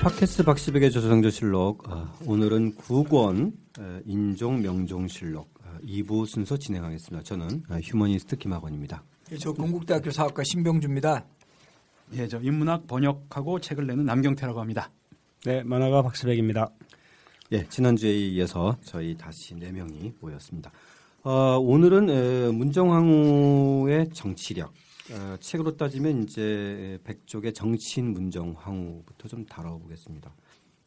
팟캐스트 박시백의 조정조실록 아, 오늘은 9권 인종 명종실록 아, 2부 순서 진행하겠습니다. 저는 아, 휴머니스트 김학원입니다. 예, 저 건국대학교 사학과 신병주입니다. 예, 저 인문학 번역하고 책을 내는 남경태라고 합니다. 네, 만화가 박시백입니다. 예, 지난주에 이어서 저희 다시 네 명이 모였습니다. 어, 오늘은 에, 문정황후의 정치력 어, 책으로 따지면 이제 백족의 정치인 문정 황후부터 좀 다뤄보겠습니다.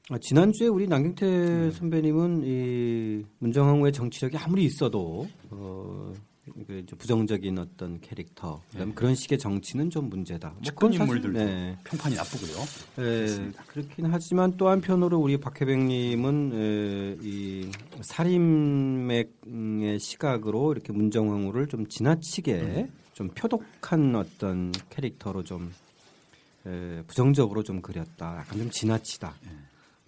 아, 지난주에 우리 남경태 선배님은 이 문정 황후의 정치력이 아무리 있어도 어, 그 부정적인 어떤 캐릭터, 그다음 그런 식의 정치는 좀 문제다. 뭐 측근 인물들도 네. 평판이 나쁘고요. 예, 그렇긴 하지만 또 한편으로 우리 박혜백님은 에, 이 살인맥의 시각으로 이렇게 문정왕후를 좀 지나치게 좀 표독한 어떤 캐릭터로 좀 에, 부정적으로 좀 그렸다. 약간 좀 지나치다.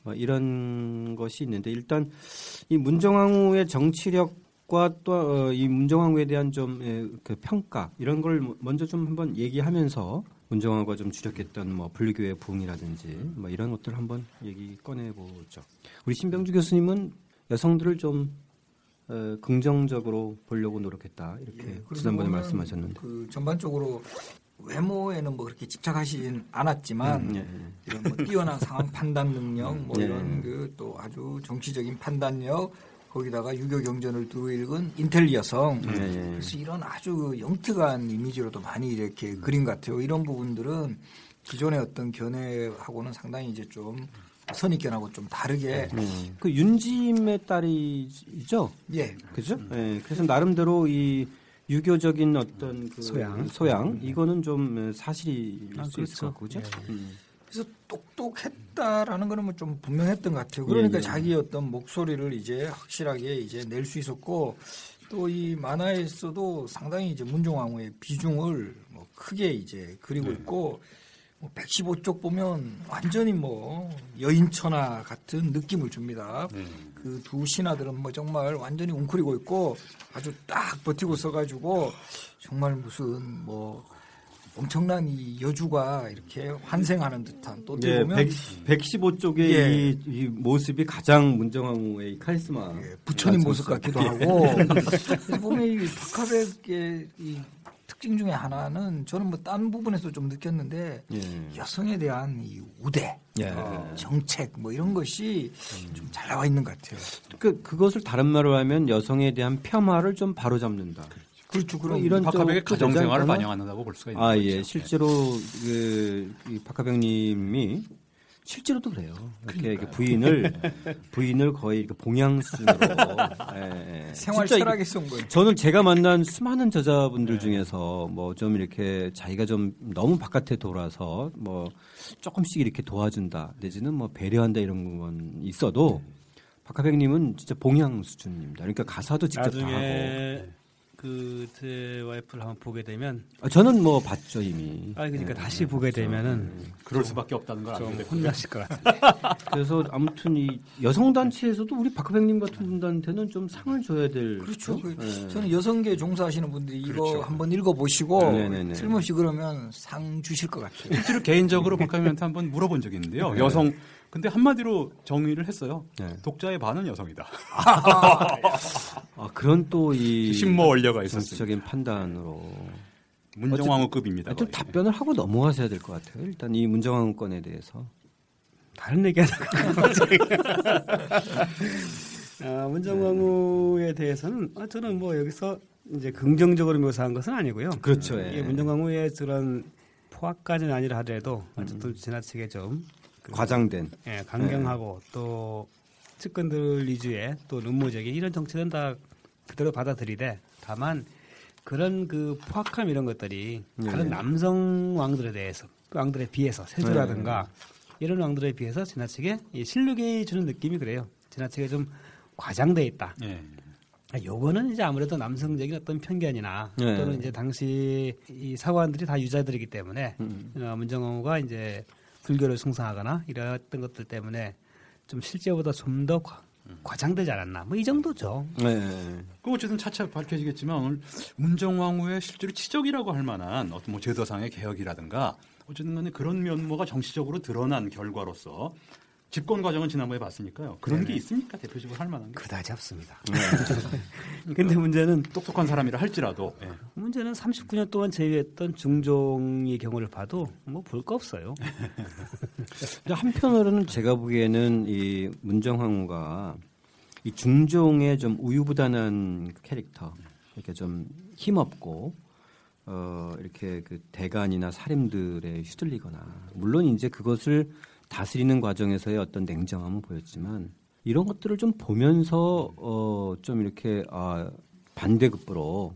뭐 이런 것이 있는데 일단 이 문정왕후의 정치력과 또이 문정왕후에 대한 좀그 평가 이런 걸 먼저 좀 한번 얘기하면서 문정왕후가 좀 주력했던 뭐 불교의 부흥이라든지 뭐 이런 것들 한번 얘기 꺼내 보죠. 우리 신병주 교수님은 여성들을 좀 어, 긍정적으로 보려고 노력했다 이렇게 예, 지난번에 말씀하셨는데. 그 전반적으로 외모에는 뭐 그렇게 집착하진 않았지만 음, 예, 예. 이런 뭐 뛰어난 상황 판단 능력, 뭐 예. 이런 그 또 아주 정치적인 판단력, 거기다가 유교 경전을 두루 읽은 인텔리 여성. 예, 예. 그래서 이런 아주 그 영특한 이미지로도 많이 이렇게 그린 것 같아요. 이런 부분들은 기존의 어떤 견해하고는 상당히 이제 좀 선입견하고 좀 다르게 음, 그 윤짐의 딸이죠. 예. 그죠? 예. 그래서 나름대로 이 유교적인 어떤 그 소양. 소양 이거는 좀 사실일 아, 수 있을 것 그렇죠. 같고, 그죠? 음. 그래서 똑똑했다라는 거는 뭐 좀 분명했던 것 같아요. 그러니까 예, 예. 자기 어떤 목소리를 이제 확실하게 이제 낼 수 있었고 또 이 만화에서도 상당히 이제 문종왕후의 비중을 뭐 크게 이제 그리고 네. 있고 뭐 115쪽 보면 완전히 뭐 여인천하 같은 느낌을 줍니다. 네. 그두 신하들은 뭐 정말 완전히 웅크리고 있고 아주 딱 버티고 서가지고 정말 무슨 뭐 엄청난 이 여주가 이렇게 환생하는 듯한 또 예, 보면 100, 115쪽의 예. 이, 이 모습이 가장 문정왕후의 카리스마. 예, 부처님 모습 같기도 하고 그래서 보면 이 박하백의 이 특징 중에 하나는 저는 뭐 딴 부분에서 좀 느꼈는데 예. 여성에 대한 이 우대, 예. 어, 정책 뭐 이런 것이 좀잘 나와 있는 것 같아요. 그 그것을 다른 말로 하면 여성에 대한 폄하를 좀 바로잡는다. 그렇죠. 그런 이런 박하백의 쪽도 가정 되지 생활을 않을까나? 반영한다고 볼 수가 있는 아, 거죠. 예. 실제로 그, 이 박하백님이 실제로도 그래요. 이렇게, 이렇게 부인을 부인을 거의 이렇게 봉양 수준으로 예, 예. 생활 철학에 쓴 거예요. 저는 제가 만난 수많은 저자분들 중에서 뭐 좀 이렇게 자기가 좀 너무 바깥에 돌아서 뭐 조금씩 이렇게 도와준다 내지는 뭐 배려한다 이런 건 있어도 박하백님은 진짜 봉양 수준입니다. 그러니까 가사도 직접 다 하고. 나중에 그제 와이프를 한번 보게 되면 아, 저는 뭐 봤죠 이미. 아 그러니까 네. 다시 보게 되면은 그럴 수밖에 없다는 걸 됐고 혼나실 것 같아요. 그래서 아무튼 이 여성 단체에서도 우리 박하백님 같은 분들한테는 좀 상을 줘야 될. 그렇죠. 그 네. 저는 여성계 종사하시는 분들이 이거 그렇죠. 한번 읽어보시고 네네네. 틀림없이 그러면 상 주실 것 같아요. 실제로 개인적으로 박하민한테 한번 물어본 적이 있는데요. 여성 근데 한마디로 정의를 했어요. 네. 독자의 반은 여성이다. 아 그런 또 이 신모 원료가 있었습니다. 정치적인 판단으로 문정왕후급입니다. 거의. 답변을 하고 넘어가셔야 될 것 같아요. 일단 이 문정왕 건에 대해서. 다른 얘기하다가. 아, 문정왕후에 대해서는 아, 저는 뭐 여기서 이제 긍정적으로 묘사한 것은 아니고요. 그렇죠. 예. 문정왕후의 그런 포악까지는 아니라 하더라도 어쨌든 지나치게 좀 그, 과장된. 예, 강경하고 또 측근들 위주의 또 음모적인 이런 정치는 다 그대로 받아들이되 다만 그런 그 포악함 이런 것들이 예. 다른 남성 왕들에 대해서 그 왕들에 비해서 세조라든가 이런 왕들에 비해서 지나치게 이 실력이 주는 느낌이 그래요. 지나치게 좀 과장돼 있다. 예. 아, 요거는 이제 아무래도 남성적인 어떤 편견이나 네. 또는 이제 당시 이 사관들이 다 유자들이기 때문에 음. 어, 문정왕후가 이제 불교를 숭상하거나 이랬던 것들 때문에 좀 실제보다 좀 더 과장되지 않았나 뭐 이 정도죠. 네. 그 어쨌든 차차 밝혀지겠지만 오늘 문정왕후의 실제로 치적이라고 할 만한 어떤 뭐 제도상의 개혁이라든가 어쨌든 간에 그런 면모가 정치적으로 드러난 결과로서 집권 과정은 지난번에 봤으니까요. 그런 게 있습니까? 대표적으로 할 만한 게. 그다지 없습니다. 근데 문제는 똑똑한 사람이라 할지라도 예. 문제는 39년 동안 제외했던 중종의 경우를 봐도 뭐 볼 거 없어요. 한편으로는 제가 보기에는 이 문정황후가 이 중종의 좀 우유부단한 그 캐릭터, 이렇게 좀 힘없고 어 이렇게 그 대간이나 살인들에 휘둘리거나 물론 이제 그것을 다스리는 과정에서의 어떤 냉정함은 보였지만 이런 것들을 좀 보면서 어 좀 이렇게 아 반대급부로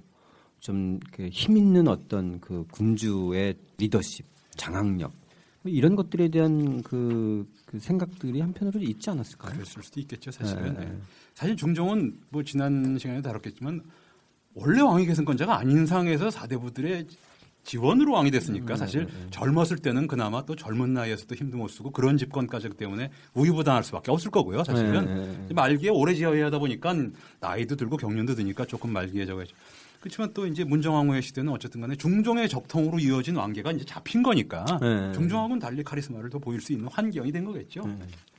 좀 이렇게 힘 있는 어떤 그 군주의 리더십, 장악력 뭐 이런 것들에 대한 그, 그 생각들이 한편으로 있지 않았을까요? 그랬을 수도 있겠죠, 사실은. 네. 예. 사실 중종은 뭐 지난 시간에 다뤘겠지만 원래 왕위 계승권자가 아닌 상에서 사대부들의 지원으로 왕이 됐으니까 음, 사실 네, 네. 젊었을 때는 그나마 또 젊은 나이에서도 힘도 못 쓰고 그런 집권까지 때문에 우유부단할 수밖에 없을 거고요. 사실은 네, 네, 네. 말기에 오래 지어야 보니까 나이도 들고 경륜도 드니까 조금 말기에 적어야죠. 그렇지만 또 이제 문정왕후의 시대는 어쨌든 간에 중종의 적통으로 이어진 왕계가 이제 잡힌 거니까 네. 중종하고는 달리 카리스마를 더 보일 수 있는 환경이 된 거겠죠.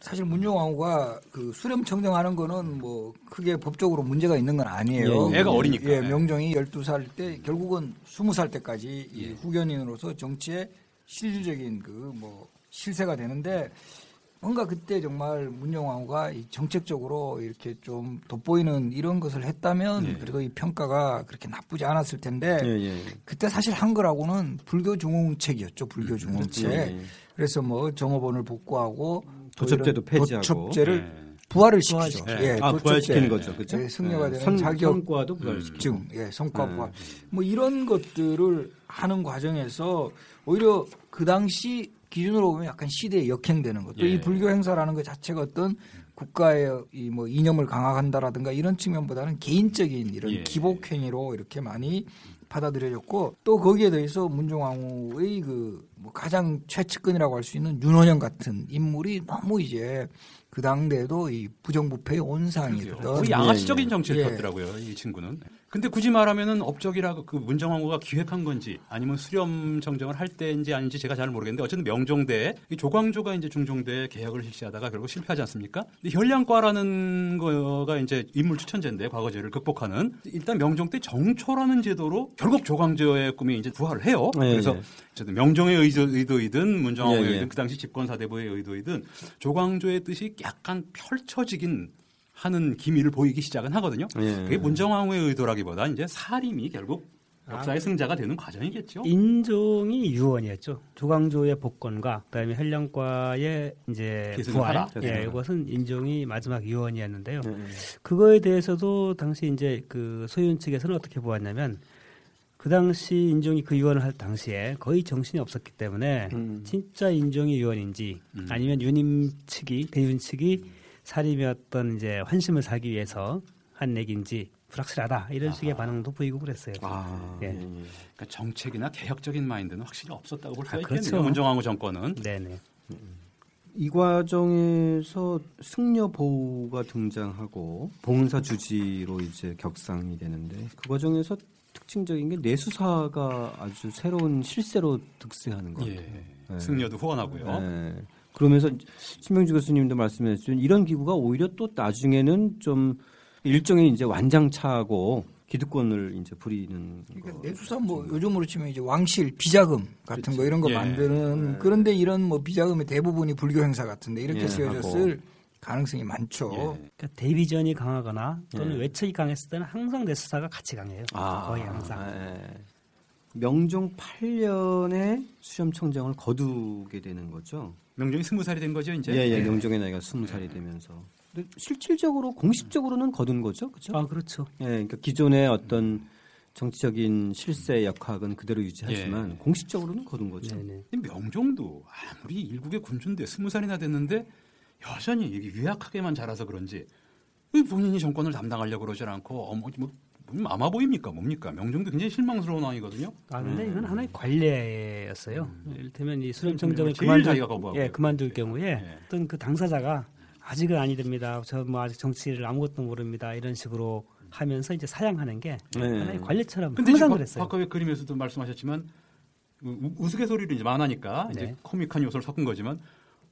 사실 문종왕후가 그 수렴 청정하는 거는 뭐 크게 법적으로 문제가 있는 건 아니에요. 예, 애가 어리니까. 예, 예. 명종이 12살 때 결국은 20살 때까지 이 후견인으로서 정치에 실질적인 그 뭐 실세가 되는데 뭔가 그때 정말 문종왕후가 이 정책적으로 이렇게 좀 돋보이는 이런 것을 했다면 예. 그래도 이 평가가 그렇게 나쁘지 않았을 텐데 예, 예. 그때 사실 한 거라고는 불교 중흥책이었죠. 불교 중흥책. 예, 예. 그래서 뭐 정업원을 복구하고 도첩제도 또 이런 폐지하고. 도첩제를 예. 부활을 시키죠. 부활시키죠. 예, 아. 부활시키는 거죠. 그죠? 예, 승려가 되는 선, 자격 성과도 부활시키고. 증, 예, 성과 네. 부활. 뭐 이런 것들을 하는 과정에서 오히려 그 당시 기준으로 보면 약간 시대에 역행되는 것. 또 예. 이 불교 행사라는 것 자체가 어떤 국가의 이 뭐 이념을 강화한다라든가 이런 측면보다는 개인적인 이런 예. 기복 행위로 이렇게 많이 받아들여졌고 또 거기에 대해서 문종왕후의 그 뭐 가장 최측근이라고 할 수 있는 윤원영 같은 인물이 너무 이제 그 당대에도 이 부정부패의 온상이었던 거의 양아치적인 예, 정치를 예. 폈더라고요, 이 친구는. 근데 굳이 말하면은 업적이라고 그 문정왕후가 기획한 건지 아니면 수렴 정정을 할 때인지 아닌지 제가 잘 모르겠는데 어쨌든 명종대 이 조광조가 이제 중종대 개혁을 실시하다가 결국 실패하지 않습니까? 근데 혈량과라는 거가 이제 인물 추천제인데 과거제를 극복하는 일단 명종 때 정초라는 제도로 결국 조광조의 꿈이 이제 부활을 해요. 예, 그래서 예. 어쨌든 명종의 의도, 의도이든 문정왕후의 예, 예. 의도이든 그 당시 집권 사대부의 의도이든 조광조의 뜻이 약간 펼쳐지긴 하는 기미를 보이기 시작은 하거든요. 예. 그게 문정왕후의 의도라기보다 이제 사림이 결국 역사의 승자가 되는 과정이겠죠. 인종이 유언이었죠. 조광조의 복권과 그다음에 헬령과의 이제 부활, 하라. 예, 이것은 인종이 마지막 유언이었는데요. 예, 예. 그거에 대해서도 당시 이제 그 소윤 측에서는 어떻게 보았냐면 그 당시 인종이 그 유언을 할 당시에 거의 정신이 없었기 때문에 음. 진짜 인종이 유언인지 음. 아니면 유님 측이 대윤 측이 사림이었던 이제 환심을 사기 위해서 한 얘기인지 불확실하다 이런 식의 반응도 보이고 그랬어요. 아, 예. 예, 예. 그러니까 정책이나 개혁적인 마인드는 확실히 없었다고 볼 수가 아, 있겠네요. 그렇죠. 문정왕후 정권은. 네네. 이 과정에서 승려 보호가 등장하고 봉사 주지로 이제 격상이 되는데 그 과정에서 특징적인 게 내수사가 아주 새로운 실세로 득세하는 것 같아요. 예. 네. 승려도 후원하고요. 네. 그러면서 신명주 교수님도 말씀하셨지만 이런 기구가 오히려 또 나중에는 좀 일종의 이제 완장차고 기득권을 이제 부리는 그러니까 거. 내수사 뭐 요즘으로 치면 이제 왕실 비자금 같은 거 이런 거 예. 만드는 네. 그런데 이런 뭐 비자금의 대부분이 불교 행사 같은데 이렇게 예, 쓰여졌을 가능성이 많죠. 예. 그러니까 대비전이 강하거나 또는 예. 외척이 강했을 때는 항상 내수사가 같이 강해요. 거의 항상. 아, 예. 명종 8년에 수염 청정을 거두게 되는 거죠. 명종이 스무 살이 된 거죠, 이제. 예, 예. 예. 명종의 나이가 20살이 되면서. 근데 실질적으로 공식적으로는 거둔 거죠. 그렇죠? 아 그렇죠. 예, 그러니까 기존의 어떤 정치적인 실세 역학은 그대로 유지하지만 예. 공식적으로는 거둔 거죠. 네네. 명종도 아무리 일국의 군주인데 스무 살이나 됐는데 여전히 이게 유약하게만 자라서 그런지 왜 본인이 정권을 담당하려고 그러지 않고 어머 뭐 아마 보입니까 뭡니까 명종도 굉장히 실망스러운 왕이거든요. 아 근데 음. 이건 하나의 관례였어요. 이를테면 이 수렴 청정을 제일 그만둘. 예, 그만둘 경우에 예. 어떤 그 당사자가 아직은 아니 됩니다. 저 뭐 아직 정치를 아무것도 모릅니다. 이런 식으로 하면서 이제 사양하는 게 네. 하나의 관례처럼 근데 항상 지금 그랬어요. 아까 왜 그림에서도 말씀하셨지만 우- 우스갯소리를 이제 만하니까 이제 네. 코믹한 요소를 섞은 거지만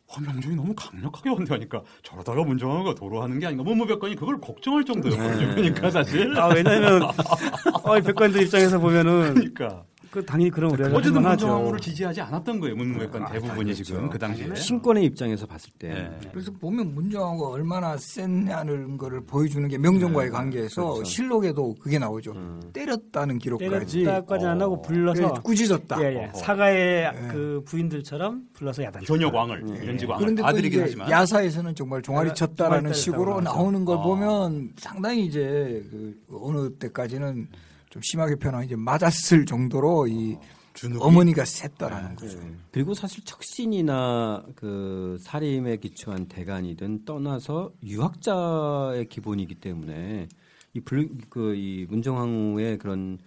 어, 명종이 너무 강력하게 원대하니까 저러다가 문정아가 도로하는 게 아닌가. 문무백관이 그걸 걱정할 정도였거든요. 그러니까 사실. 아, 왜냐면 어, 백관들 입장에서 보면은 그러니까 그 당연히 그런 우려를 어쨌든. 문정아를 지지하지 않았던 거예요. 문무백관 아, 대부분이 당연하죠. 지금 그 당시에. 신권의 입장에서 봤을 때 네. 그래서 보면 문정하고 얼마나 센냐는 거를 보여주는 게 명정과의 관계에서 그렇죠. 실록에도 그게 나오죠. 음. 때렸다는 기록까지 때렸다까지는 안 하고 어. 불러서 꾸짖었다. 예, 예. 어허. 사가의 예. 그 부인들처럼 불러서 야단. 현역 왕을 예. 연직 왕을 그런데 또 아들이긴 하지만 야사에서는 정말 종아리 야- 쳤다라는 식으로 나오는 걸 아. 보면 상당히 이제 그 어느 때까지는 좀 심하게 표현하면 이제 맞았을 정도로 이 준욱이 어머니가 셌다라는 거죠. 네. 그리고 사실 척신이나 그 살림에 기초한 대간이든 떠나서 유학자의 기본이기 때문에 이 불 그 이 문정왕후의 그런 그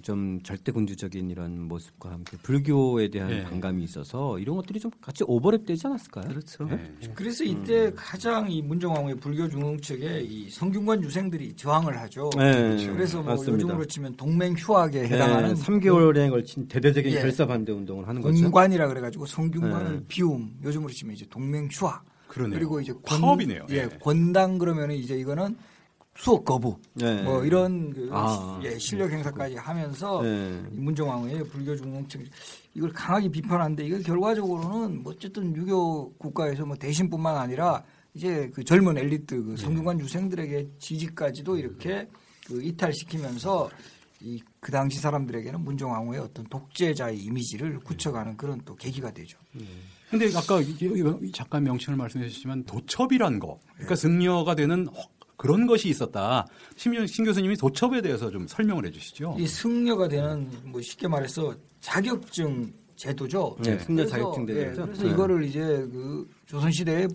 좀 절대군주적인 이런 모습과 함께 불교에 대한 예. 반감이 있어서 이런 것들이 좀 같이 오버랩되지 않았을까요? 그렇죠. 예. 그래서 이때 가장 이 문정왕후의 불교 중흥 측에 이 성균관 유생들이 저항을 하죠. 네, 그래서 뭐 맞습니다. 요즘으로 치면 동맹 휴학에 해당하는 네, 3개월에 걸친 대대적인 예. 결사 반대 운동을 하는 거죠. 공관이라 그래가지고 성균관을 네. 비움 요즘으로 치면 이제 동맹 휴학 그러네요. 그리고 이제 파업이네요. 예, 예. 권당 그러면 이제 이거는 수업 거부 네. 뭐 이런 그 아. 예, 실력 행사까지 하면서 네. 이 문정왕후의 불교 중흥층 이걸 강하게 비판하는데 이거 결과적으로는 뭐 어쨌든 유교 국가에서 뭐 대신뿐만 아니라 이제 그 젊은 엘리트 그 성균관 유생들에게 지지까지도 이렇게 그 이탈시키면서 이 그 당시 사람들에게는 문정왕후의 어떤 독재자의 이미지를 굳혀가는 그런 또 계기가 되죠. 근데 아까 잠깐 명칭을 말씀해 주셨지만 도첩이란 거. 그러니까 승려가 되는 혹- 그런 것이 있었다. 신, 신 교수님이 도첩에 대해서 좀 설명을 해 주시죠. 이 승려가 되는 뭐 쉽게 말해서 자격증 제도죠. 네, 승려 자격증 예, 제도죠. 그래서 네. 이거를 이제 그 조선 시대의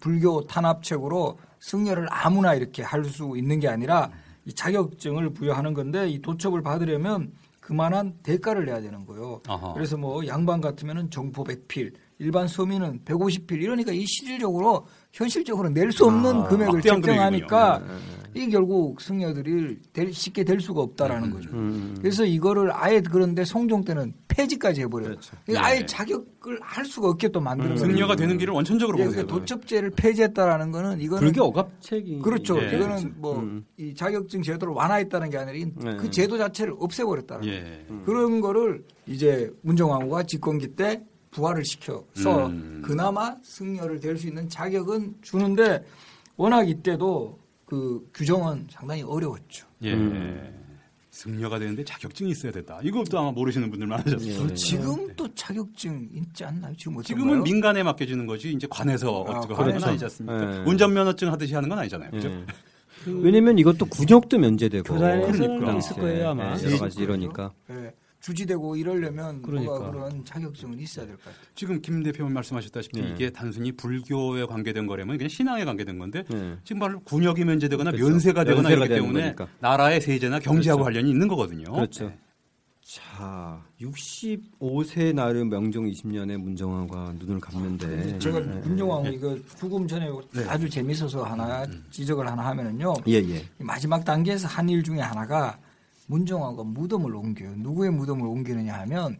불교 탄압책으로 승려를 아무나 이렇게 할 수 있는 게 아니라 이 자격증을 부여하는 건데 이 도첩을 받으려면 그만한 대가를 내야 되는 거예요. 아하. 그래서 뭐 양반 같으면은 정포 100필, 일반 서민은 150필 이러니까 이 실질적으로 현실적으로 낼 수 없는 아, 금액을 책정하니까 금액이군요. 이게 결국 승려들이 될- 쉽게 될 수가 없다라는 거죠. 음. 그래서 이거를 아예 그런데 송종 때는 폐지까지 해버려요. 그렇죠. 예. 아예 자격을 할 수가 없게 또 만드는 음. 거예요. 승려가 되는 길을 원천적으로 예, 보세요. 그러니까 도첩제를 폐지했다라는 거는 이거는 불교 억압책이 그렇죠. 예. 이거는 뭐이 음. 자격증 제도를 완화했다는 게 아니라 이- 네. 그 제도 자체를 없애버렸다는 거예요. 예. 그런 거를 이제 문정왕후가 집권기 때 부활을 시켜서 음. 그나마 승려를 될 수 있는 자격은 주는데 워낙 이때도 그 규정은 상당히 어려웠죠. 예. 음. 승려가 되는데 자격증이 있어야 된다. 이것도 아마 모르시는 분들 많으셨을 예. 지금 또 자격증 있지 않나요? 지금? 지금은 민간에 맡겨주는 거지 이제 관에서 아, 어떻게 건 아니지 않습니까? 예. 운전면허증 하듯이 하는 건 아니잖아요. 그죠? 예. 왜냐면 이것도 군역도 면제되고 그러니까. 있을 거예요 아마. 네, 여러 가지 이러니까 예. 주지되고 이러려면 그러니까. 뭐가 그런 자격증은 있어야 될 것 같아요. 지금 김 대표님 말씀하셨다시피 네. 이게 단순히 불교에 관계된 거라면 그냥 신앙에 관계된 건데 네. 지금 바로 군역이 면제되거나 그렇죠. 면세가 되거나 면세가 이기 되는 때문에 거니까. 나라의 세제나 경제하고 그렇죠. 관련이 있는 거거든요. 그렇죠. 자, 65세 나름 명종 20년에 문정왕과 눈을 감는데 제가 네. 문정왕후 이거 죽음 전에 아주 재밌어서 하나 지적을 하나 하면은요. 예, 예. 이 마지막 단계에서 한 일 중에 하나가 문정왕후가 무덤을 옮겨요. 누구의 무덤을 옮기느냐 하면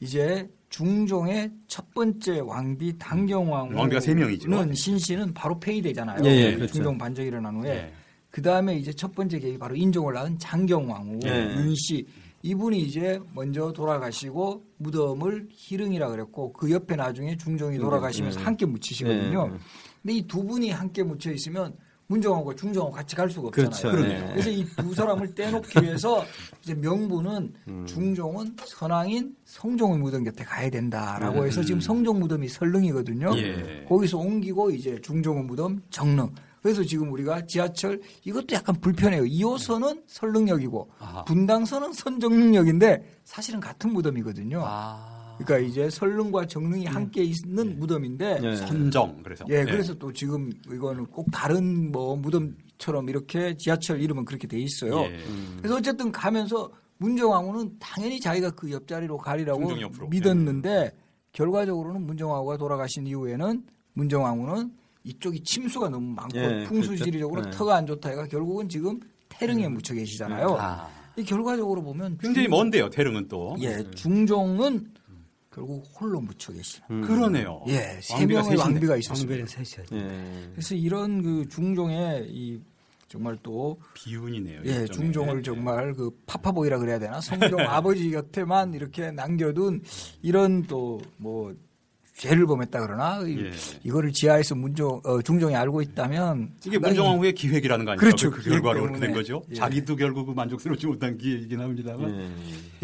이제 중종의 첫 번째 왕비 당경왕후 왕비가 세 명이죠. 는 신씨는 바로 폐위되잖아요. 예, 예, 그렇죠. 중종 반정이 일어난 후에 네. 그 다음에 이제 첫 번째 계획이 바로 인종을 낳은 장경왕후 예. 윤씨 이분이 이제 먼저 돌아가시고 무덤을 희릉이라 그랬고 그 옆에 나중에 중종이 돌아가시면서 예. 함께 묻히시거든요. 예. 근데 이 두 분이 함께 묻혀 있으면 문정하고 중종하고 같이 갈 수가 없잖아요. 그렇죠. 네. 그래서 이 두 사람을 떼놓기 위해서 이제 명분은 음. 중종은 선왕인 성종의 무덤 곁에 가야 된다라고 해서 음. 지금 성종 무덤이 설릉이거든요. 예. 거기서 옮기고 이제 중종의 무덤 정릉. 그래서 지금 우리가 지하철 이것도 약간 불편해요. 2호선은 설릉역이고. 분당선은 선정릉역인데 사실은 같은 무덤이거든요. 아. 그러니까 이제 설릉과 정릉이 음. 함께 있는 무덤인데 예. 선정 그래서 예, 네. 그래서 또 지금 이거는 꼭 다른 뭐 무덤처럼 이렇게 지하철 이름은 그렇게 돼 있어요. 예. 그래서 어쨌든 가면서 문정왕후는 당연히 자기가 그 옆자리로 가리라고. 믿었는데 결과적으로는 문정왕후가 돌아가신 이후에는 문정왕후는 이쪽이 침수가 너무 많고 예, 풍수지리적으로 그렇죠. 네. 터가 안 좋다 해가 결국은 지금 태릉에 묻혀 계시잖아요. 아. 이 결과적으로 보면 굉장히 중- 먼데요. 대릉은 또. 예, 중종은 결국 홀로 묻혀 계시는. 음. 그러네요. 예, 세 왕비가 명의. 왕비가 있었습니다. 왕별은 셋이었죠. 예. 그래서 이런 그 중종의 이 정말 또 비운이네요. 예. 중종을 정말 그 파파보이라 그래야 되나? 성종 아버지 곁에만 이렇게 남겨둔 이런 또 뭐 죄를 범했다 그러나 이- 예. 이거를 지하에서 문종 어, 중종이 알고 있다면 이게 상당히 문정왕후의 기획이라는 거 아니에요? 그렇죠. 그, 그 결과로 그렇게 된. 거죠. 예. 자기도 결국 만족스럽지 못한 기획이긴 합니다만.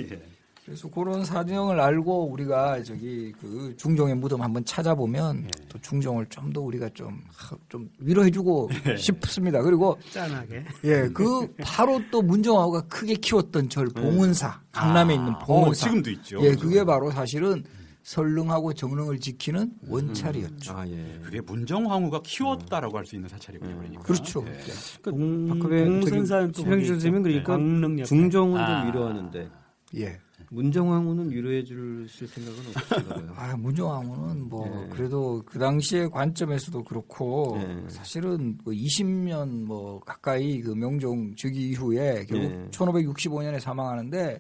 예. 예. 그래서 그런 사정을 알고 우리가 저기 그 중종의 무덤 한번 찾아보면 예. 또 중종을 좀 더 우리가 좀 좀 위로해주고 예. 싶습니다. 그리고 짠하게. 예, 그 바로 또 문정왕후가 크게 키웠던 절 봉은사 강남에 아, 있는 어, 봉은사 지금도 있죠. 예, 그게 바로 사실은 설릉하고 정릉을 지키는 음. 원찰이었죠. 아 예. 그게 문정왕후가 키웠다라고 할 수 있는 사찰이군요. 그러니까. 그렇죠. 예. 예. 그 박근혜 공선사는 또 심영주 선생님은 그러니까 옆에. 중종은 아. 좀 위로하는데 예. 문정왕후는 위로해 주실 생각은 없으신가요? 아, 문정왕후는 뭐 예. 그래도 그 당시의 관점에서도 그렇고 예. 사실은 뭐 20년 뭐 가까이 그 명종 즉위 이후에 결국 예. 1565년에 사망하는데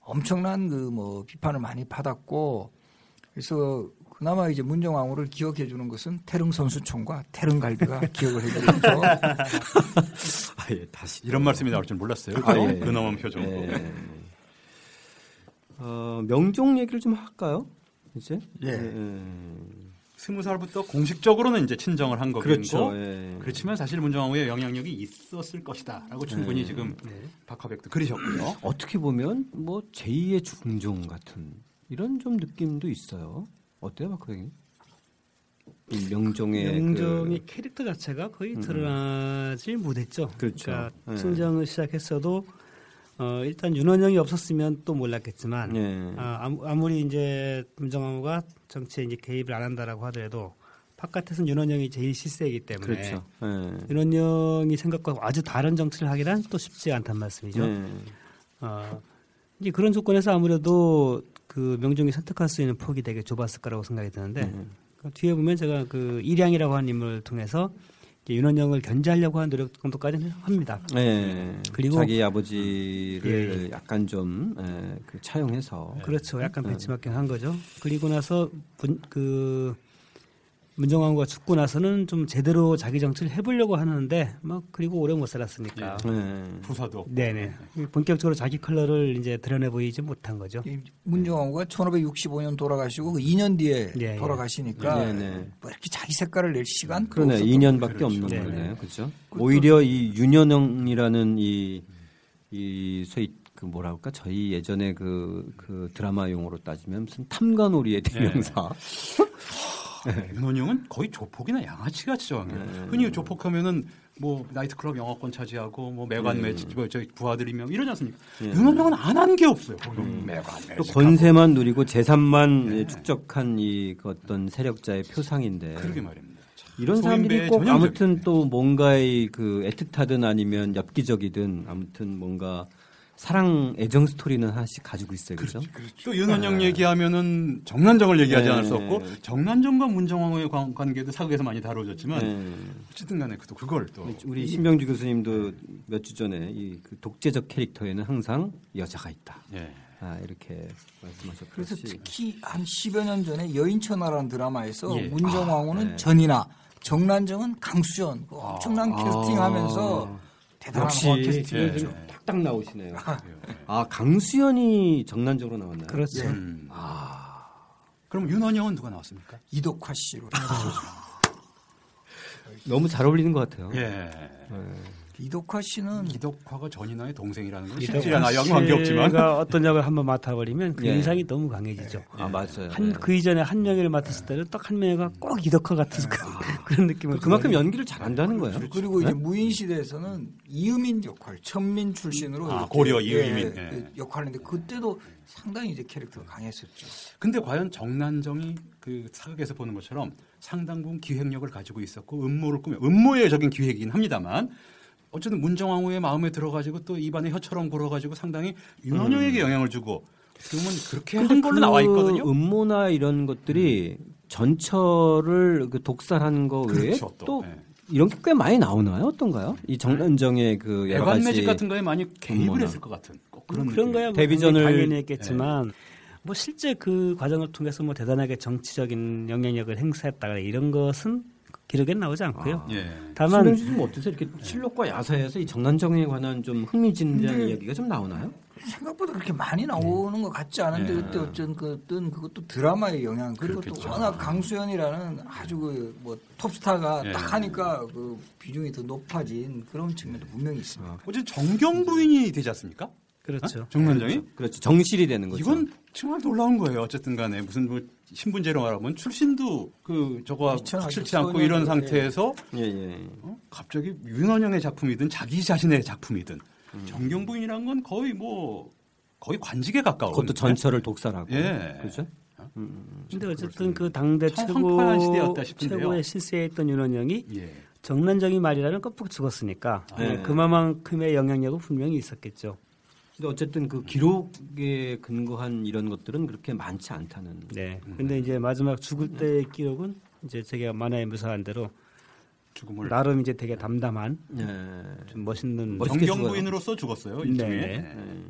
엄청난 그 뭐 비판을 많이 받았고 그래서 그나마 이제 문정왕후를 기억해 주는 것은 태릉 선수촌과 태릉 갈비가 기억을 해주죠. 아, 예, 다시. 이런 말씀이 나올 줄 몰랐어요. 아, 예. 근엄한 표정으로. 예. 어, 명종 얘기를 좀 할까요? 이제? 예. 스무 살부터 공식적으로는 이제 친정을 한 거고 그렇죠. 예. 그렇지만 사실 문정왕후의 영향력이 있었을 것이다라고 충분히 네. 지금 박하백도 그리셨고요. 어떻게 보면 뭐 제2의 중종 같은 이런 좀 느낌도 있어요. 어때요? 이 명종의 명종의 그, 캐릭터 자체가 거의 드러나지 못했죠. 그렇죠. 러니까 네. 친정을 시작했어도 어, 일단 윤원영이 없었으면 또 몰랐겠지만 예. 아, 아무- 아무리 이제 문정왕후가 정치에 이제 개입을 안 한다라고 하더라도 바깥에서는 윤원영이 제일 실세이기 때문에 그렇죠. 예. 윤원영이 생각과 아주 다른 정치를 하기란 또 쉽지 않단 말씀이죠. 예. 어, 이제 그런 조건에서 아무래도 그 명종이 선택할 수 있는 폭이 되게 좁았을 거라고 생각이 드는데 음. 그 뒤에 보면 제가 그 일양이라고 하는 인물을 통해서 윤원영을 견제하려고 하는 노력 정도까지는 합니다. 예. 그리고- 자기 아버지를 예, 예. 약간 좀 예, 그 차용해서 그렇죠. 약간 네. 벤치마킹 한 거죠. 그리고 나서 문, 그 문정왕후가 죽고 나서는 좀 제대로 자기 정치를 해보려고 하는데 뭐 그리고 오래 못 살았으니까. 예. 부사도 없고. 네네. 본격적으로 자기 컬러를 이제 드러내 보이지 못한 거죠. 이 문정왕후가 1565년 돌아가시고 그 2년 뒤에 예, 예. 돌아가시니까 예, 네. 뭐 이렇게 자기 색깔을 낼 시간 그러네. 2년밖에 없는 네. 거네요. 그렇죠. 오히려 이 윤여정이라는 이, 이 소위 그 뭐라 할까 저희 예전에 그, 그 드라마 용어로 따지면 무슨 탐관오리의 대명사. 윤원영은 거의 조폭이나 양아치 같이 정해요. 네. 흔히 조폭하면은 뭐 나이트클럽 영어권 차지하고 뭐 매관 네. 매치 뭐 저희 부하들이 명 이러지 않습니까? 네. 윤원영은 안 한 게 없어요. 거기 매관 또. 권세만 누리고 재산만 축적한 이그 어떤 세력자의 표상인데. 그러게 말입니다. 참, 이런 사람들이 꼭 전형적인- 아무튼 또 뭔가의 그 애틋하든 아니면 엽기적이든 아무튼 뭔가 사랑 애정 스토리는 하나씩 가지고 있어요. 그죠? 또 윤원영 얘기하면은 정난정을 얘기하지 네. 않을 수 없고 정난정과 문정왕후의 관- 관계도 사극에서 많이 다뤄졌지만 네. 어쨌든 간에 또 그걸 또 우리 신병주 교수님도 몇 주 전에 이 그 독재적 캐릭터에는 항상 여자가 있다. 예. 아, 이렇게 그래서 말씀하셨듯이. 특히 한 10여 년 전에 여인천하라는 드라마에서 예. 문정왕후는 아, 네. 전이나 정난정은 강수연 그 엄청난 캐스팅하면서 아, 대단한 역시 화 캐스팅. 예. 좀 딱딱 나오시네요. 예. 아 강수연이 정난적으로 나왔나요? 그렇죠. 음. 그럼 윤원영은 누가 나왔습니까? 이덕화 씨로. 너무 잘 어울리는 것 같아요. 예. 이덕화 씨는 이덕화가 전인아의 동생이라는 건 실질한 아이하고 관계없지만 어떤 역을 한번 맡아버리면 그 예. 인상이 너무 강해지죠. 아 맞아요. 한 그 이전에 한 명을 맡았을 때는 딱 한 명이 꼭 이덕화 같은 그런 느낌을 그만큼 연기를 잘한다는 거예요. 그리고 이제 무인 시대에서는 이음인 역할, 천민 출신으로 아, 고려 예, 이음인, 예. 그 역할인데 그때도 상당히 이제 캐릭터가 강했었죠. 근데 과연 정난정이 그 사극에서 보는 것처럼 상당 부분 기획력을 가지고 있었고 음모를 꾸며 음모의 적인 기획이긴 합니다만 어쨌든 문정왕후의 마음에 들어가지고 또 입안에 혀처럼 굴어가지고 상당히 윤원영에게 영향을 주고 그러면 그렇게 한 걸로 그 나와 있거든요. 음모나 이런 것들이 전철을 그 독살한 거 외에 그렇죠, 또. 또 예. 이런 게 꽤 많이 나오나요? 어떤가요? 이 정난정의 그 여러 애관 가지 매직 같은 거에 많이 개입을 음모나. 했을 것 같은 꼭 그런 그런. 거야 뭐 데뷔전을- 당연히 했겠지만 뭐 실제 그 과정을 통해서 뭐 대단하게 정치적인 영향력을 행사했다거나 이런 것은 기록에 나오지 않고요. 예. 다만 신명주 좀 어떠세요? 이렇게 실록과 야사에서 이 정난정에 관한 좀 흥미진진한 이야기가 좀 나오나요? 생각보다 그렇게 많이 나오는 것 같지 않은데 네. 그때 어쩐 그뜬 그것도 드라마의 영향 그리고 그렇겠죠. 또 워낙 강수연이라는 아주 그 뭐 톱스타가 예. 딱 하니까 그 비중이 더 높아진 그런 측면도 분명히 있습니다. 어제 정경 부인이 되지 않습니까? 그렇죠. 어? 정난정이? 그렇죠. 정실이 되는 거죠. 이건 정말 놀라운 거예요. 어쨌든 간에 무슨 뭐 신분제로 말하면 출신도 그 미천하죠. 확실치 않고 이런 예. 상태에서 예, 예. 어? 갑자기 윤원영의 작품이든 자기 자신의 작품이든 음. 정경 부인이란 건 거의 뭐 거의 관직에 가까워. 그것도 전철을 독살하고. 예. 그렇죠? 근데 어쨌든 그 당대 참 최고. 최고의 실세했던 윤원영이 예. 정난정이 말이라는 껍질 죽었으니까 네. 그만큼의 영향력은 분명히 있었겠죠. 근데 어쨌든 그 기록에 근거한 이런 것들은 그렇게 많지 않다는. 네. 근데 이제 마지막 죽을 때의 기록은 이제 제가 만화에 묘사한 대로 죽음을 나름 이제 되게 담담한 예. 좀 멋있는 멋있게 정경 죽어요. 부인으로서 죽었어요. 네. 일종의. 네. 예.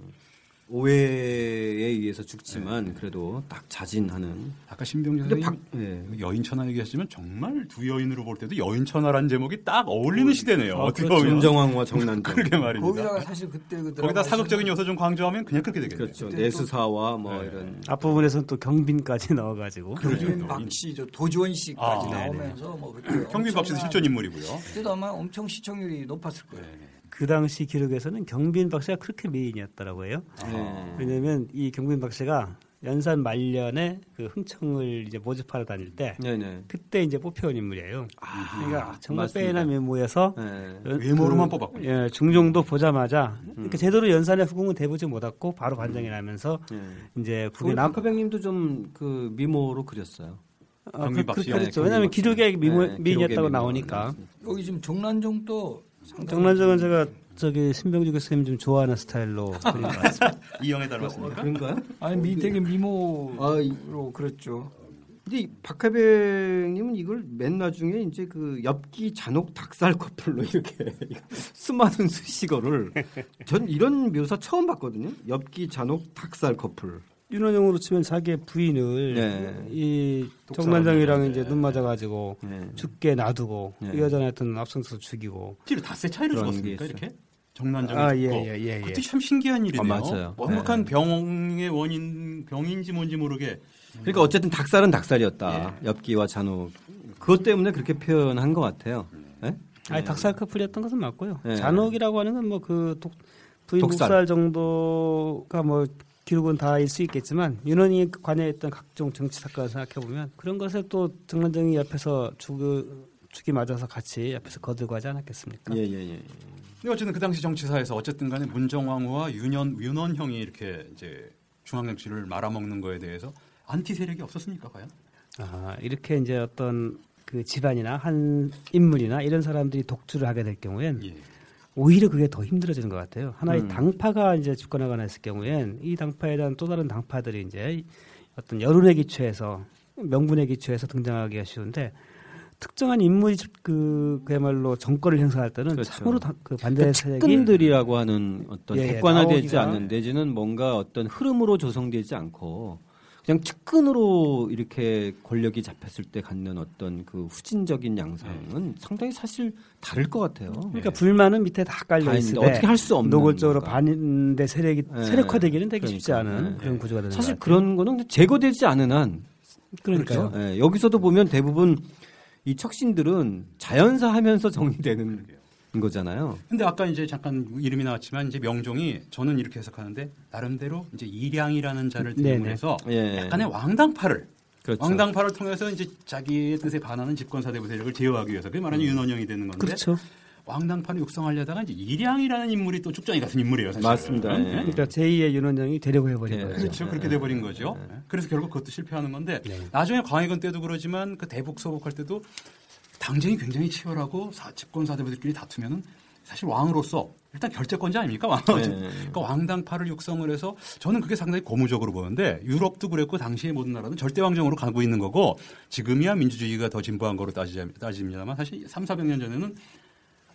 오해에 의해서 죽지만 그래도 딱 자진하는. 아까 신병재 선생님 박, 예. 여인 천하 얘기하시면 정말 두 여인으로 볼 때도 여인 천하라는 제목이 딱 어울리는 시대네요. 아, 어떻게 그렇죠. 보면 김정왕과 정난정. 그러게 말입니다. 거기다가 사실 그때 그 거기다 사극적인 요소 좀 강조하면 그냥 그렇게 되겠네요. 그렇죠. 내수사와 뭐 네. 이런. 앞부분에서는 또 경빈까지 넣어가지고 경빈 박씨, 저 도지원 씨까지 아, 나오면서 뭐 경빈 박씨도 실존 인물이고요. 그때도 아마 엄청 시청률이 높았을 거예요. 그 당시 기록에서는 경빈 박씨가 그렇게 미인이었다라고 해요. 예. 왜냐하면 이 경빈 박씨가 연산 말년에 그 흥청을 이제 모집하러 다닐 때 네네. 그때 이제 뽑혀온 인물이에요. 그러니까 정말. 빼나 메모에서 예. 연- 외모로만 그, 뽑았군요. 예, 중종도 보자마자 이렇게 제대로 연산의 후궁은 돼보지 못했고 바로 관장이 나면서 예. 이제 우리 국의 남 박하병님도 좀 그 미모로 그렸어요. 아, 그. 그, 그렇죠. 네, 왜냐하면 기록에. 미모, 네, 미인이었다고 나오니까. 여기 지금 정난정도 정난정은 제가 저기 신병주 교수님 좀 좋아하는 스타일로 그린 것 같습니다. 이영애 닮았습니까? 그런가요? 아니 미 되게 미모로 아, 이- 그렸죠. 근데 이 박하병님은 이걸 맨 나중에 이제 그 엽기 잔혹 닭살 커플로 이렇게 수많은 수식어를 전 이런 묘사 처음 봤거든요. 엽기 잔혹 닭살 커플. 윤원영으로 치면 자기의 부인을 네. 이 건데. 이제 눈 맞아가지고 네. 죽게 놔두고 네. 이 여자는 하여튼 앞서서 죽이고 실제로 닷새 차이로 죽었습니까? 이렇게 정난정이 아, 죽고. 예, 예, 예, 예. 그것도 참 신기한 일이네요. 아, 맞아요. 완벽한 병의 원인 병인지 뭔지 모르게 그러니까 어쨌든 닭살은 닭살이었다. 엽기와 잔혹. 그것 때문에 그렇게 표현한 것 같아요. 네? 아니 닭살 커플이었던 것은 맞고요. 네. 잔혹이라고 하는 건 뭐그 부인 독살. 독살 정도가 뭐 기록은 다일 수 있겠지만 윤원이 관여했던 각종 정치 사건을 생각해 보면 그런 것에 또 정난정이 옆에서 죽 죽이 맞아서 같이 옆에서 거들고 하지 않았겠습니까? 예, 예, 예. 근데 어쨌든 그 당시 정치사에서 어쨌든 간에 문정왕후와 윤현 윤원형이 이렇게 이제 중앙 정치를 말아먹는 거에 대해서 안티 세력이 없었습니까, 과연? 아, 이렇게 이제 어떤 그 집안이나 한 인물이나 이런 사람들이 독주를 하게 될 경우엔 예. 오히려 그게 더 힘들어지는 것 같아요. 하나의 음. 당파가 이제 집권하거나 했을 경우엔 이 당파에 대한 또 다른 당파들이 이제 어떤 여론의 기초에서 명분의 기초에서 등장하기가 쉬운데 특정한 인물이 그 그야말로 정권을 행사할 때는 그렇죠. 참으로 다- 그 반대 세력이 측근들이라고 하는 어떤 예, 예, 객관화되지 않는 내지는 뭔가 어떤 흐름으로 조성되지 않고 그냥 측근으로 이렇게 권력이 잡혔을 때 갖는 어떤 그 후진적인 양상은 상당히 사실 다를 것 같아요. 그러니까 불만은 밑에 다 깔려 있는데 어떻게 할 수 없는 노골적으로 뭔가. 반대 세력이 예. 세력화되기는 되게 쉽지 그러니까, 않은 예. 그런 구조가 되는 사실. 그런 거는 제거되지 않은 한 그러니까요. 그렇죠? 예, 여기서도 보면 대부분 이 척신들은 자연사 하면서 정리되는 거잖아요. 근데 아까 이제 잠깐 이름이 나왔지만 이제 명종이 저는 이렇게 해석하는데 나름대로 이제 일양이라는 자를 네네. 대문해서 예. 약간의 왕당파를 그렇죠. 왕당파를 통해서 이제 자기의 뜻에 반하는 집권사대부 세력을 제어하기 위해서 그게 말하는 윤원영이 되는 건데 그렇죠. 왕당파를 육성하려다가 이제 일양이라는 인물이 또 축전이 같은 인물이에요. 사실은. 맞습니다. 예. 그러니까 제2의 윤원영이 되려고 해버린 예. 거죠. 그렇죠. 그렇게 돼버린 거죠. 그래서 결국 그것도 실패하는 건데 네. 나중에 광해군 때도 그러지만 그 대북 소복할 때도 당쟁이 굉장히 치열하고 사, 집권 사대부들끼리 다투면은 사실 왕으로서 일단 결재권자 아닙니까? 왕, 네. 그러니까 왕당파를 육성을 해서 저는 그게 상당히 고무적으로 보는데 유럽도 그랬고 당시의 모든 나라는 절대 왕정으로 가고 있는 거고 지금이야 민주주의가 더 진보한 거로 따지자, 따집니다만 사실 3, 400년 전에는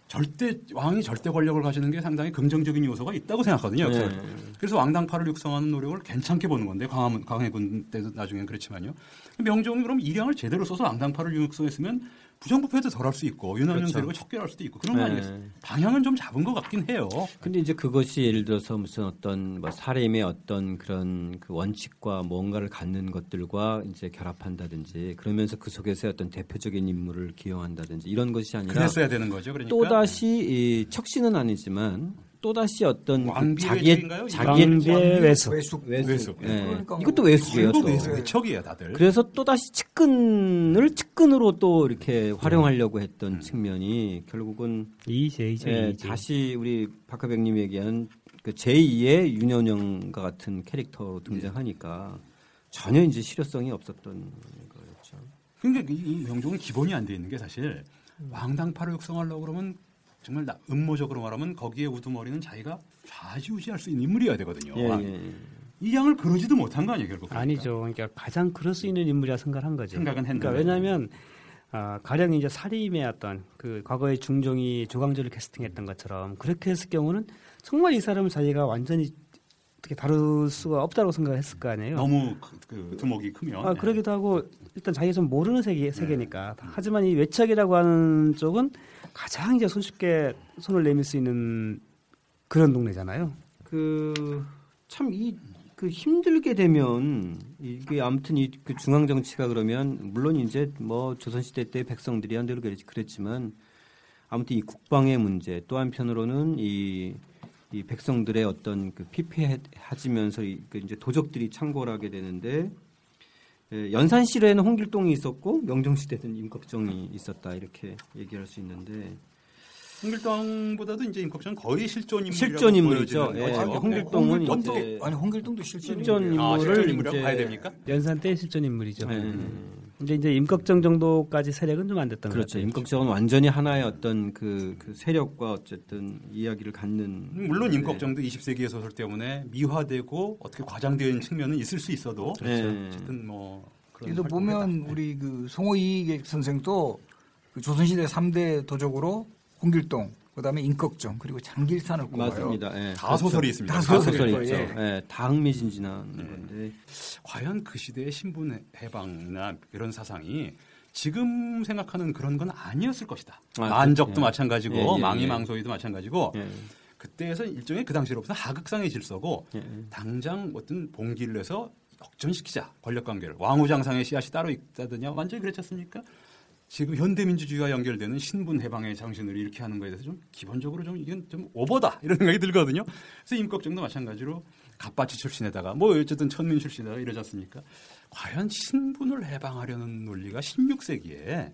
절대 왕이 절대 권력을 가지는 게 상당히 긍정적인 요소가 있다고 생각하거든요. 네. 그래서 왕당파를 육성하는 노력을 괜찮게 보는 건데 광화문 광해군 때도 나중엔 그렇지만요. 명종이 그럼 일량을 제대로 써서 왕당파를 육성했으면 부정부패도 덜 할 수 있고 그렇죠. 세력을 척결할 수도 있고 그런 거 네. 아니겠어요? 방향은 좀 잡은 것 같긴 해요. 근데 이제 그것이 예를 들어서 무슨 어떤 뭐 사림의 어떤 그런 그 원칙과 뭔가를 갖는 것들과 이제 결합한다든지 그러면서 그 속에서 어떤 대표적인 인물을 기용한다든지 이런 것이 아니라 그랬어야 되는 거죠. 그러니까 또 다시 이 척신은 아니지만 또 다시 어떤 그 자기의? 자기의 외숙. 외숙. 외숙. 예. 그러니까 이것도 뭐 외숙이에요. 전부 또. 외- 외척이에요, 다들. 그래서 또 다시 측근을 측근으로 또 이렇게 활용하려고 했던 측면이 결국은 이제 이제 예. 다시 우리 박하백님이 얘기한 그 제2의 윤현영과 같은 캐릭터로 등장하니까 전혀 이제 실효성이 없었던 거였죠. 그러니까 이- 이 명종은 기본이 안 돼 있는 게 사실 왕당파를 육성하려고 그러면 정말 나- 음모적으로 말하면 거기에 우두머리는 자기가 좌지우지할 수 있는 인물이어야 되거든요. 예, 왕- 예. 이 양을 그러지도 못한 거 아니에요, 결국. 그러니까. 아니죠. 그러니까 가장 그럴 수 있는 인물이라 생각한 거죠. 생각은 했는데. 그러니까 왜냐하면 아, 가령 이제 사림의 어떤 그 과거의 중종이 조광조를 캐스팅했던 것처럼 그렇게 했을 경우는 정말 이 사람을 자기가 완전히 어떻게 다룰 수가 없다고 생각했을 거 아니에요. 너무 그, 그 두목이 크면. 아, 네. 그러기도 하고 일단 자기가 좀 모르는 세계, 세계니까. 하지만 이 외척이라고 하는 쪽은 가장 이제 손쉽게 손을 내밀 수 있는 그런 동네잖아요. 그 참 이 그 힘들게 되면 이게 아무튼 이 그 중앙 정치가 그러면 물론 이제 뭐 조선 시대 때 백성들이 한 대로 그랬- 그랬지만 아무튼 이 국방의 문제 또 한편으로는 이, 이 백성들의 어떤 그 피폐해지면서 이, 그 이제 도적들이 창궐하게 되는데 예, 연산 시대에는 홍길동이 있었고 명종 시대는 임꺽정이 있었다 이렇게 얘기할 수 있는데 홍길동보다도 이제 임꺽정은 거의 실존 인물이라고 실존 인물이죠. 예. 이제 홍길동은 홍길동도 이제 아니 홍길동도 실존 실존 인물이에요. 아, 인물을 실존 인물이라고 이제 봐야 됩니까? 연산 때 실존 인물이죠. 예, 근데 이제 임꺽정 정도까지 세력은 좀 안 됐던 그렇죠. 것 같아요. 임꺽정은 완전히 하나의 어떤 그, 그 세력과 어쨌든 이야기를 갖는 물론 네. 임꺽정도 20세기의 소설 때문에 미화되고 어떻게 과장되는 측면은 있을 수 있어도 네. 어쨌든 뭐 그런 그래도 보면 했다. 우리 그 송호이 선생도 그 조선시대 3대 도적으로 홍길동, 그다음에 임꺽정 그리고 장길산을 꼽아요. 맞습니다. 예. 다 소설이 있습니다. 다 다 소설이 소설이 있죠. 예. 예. 다 흥미진진한 건데 과연 그 시대의 신분 해방이나 이런 사상이 지금 생각하는 그런 건 아니었을 것이다. 아, 만적도 그- 예. 마찬가지고 예, 예, 망이망소이도 마찬가지고 예. 그때에서 일종의 그 당시로부터 하극상의 질서고 예. 당장 어떤 봉기를 해서 역전시키자 권력 관계를 왕후장상의 씨앗이 따로 있다더냐 완전히 그렇지 않습니까? 지금 현대민주주의와 연결되는 신분 해방의 정신을 이렇게 하는 거에 대해서 좀 기본적으로 좀 이건 좀 오버다 이런 생각이 들거든요. 그래서 임꺽정도 마찬가지로 갑바치 출신에다가 뭐 어쨌든 천민 출신에다가 이러지 않습니까? 과연 신분을 해방하려는 논리가 16세기에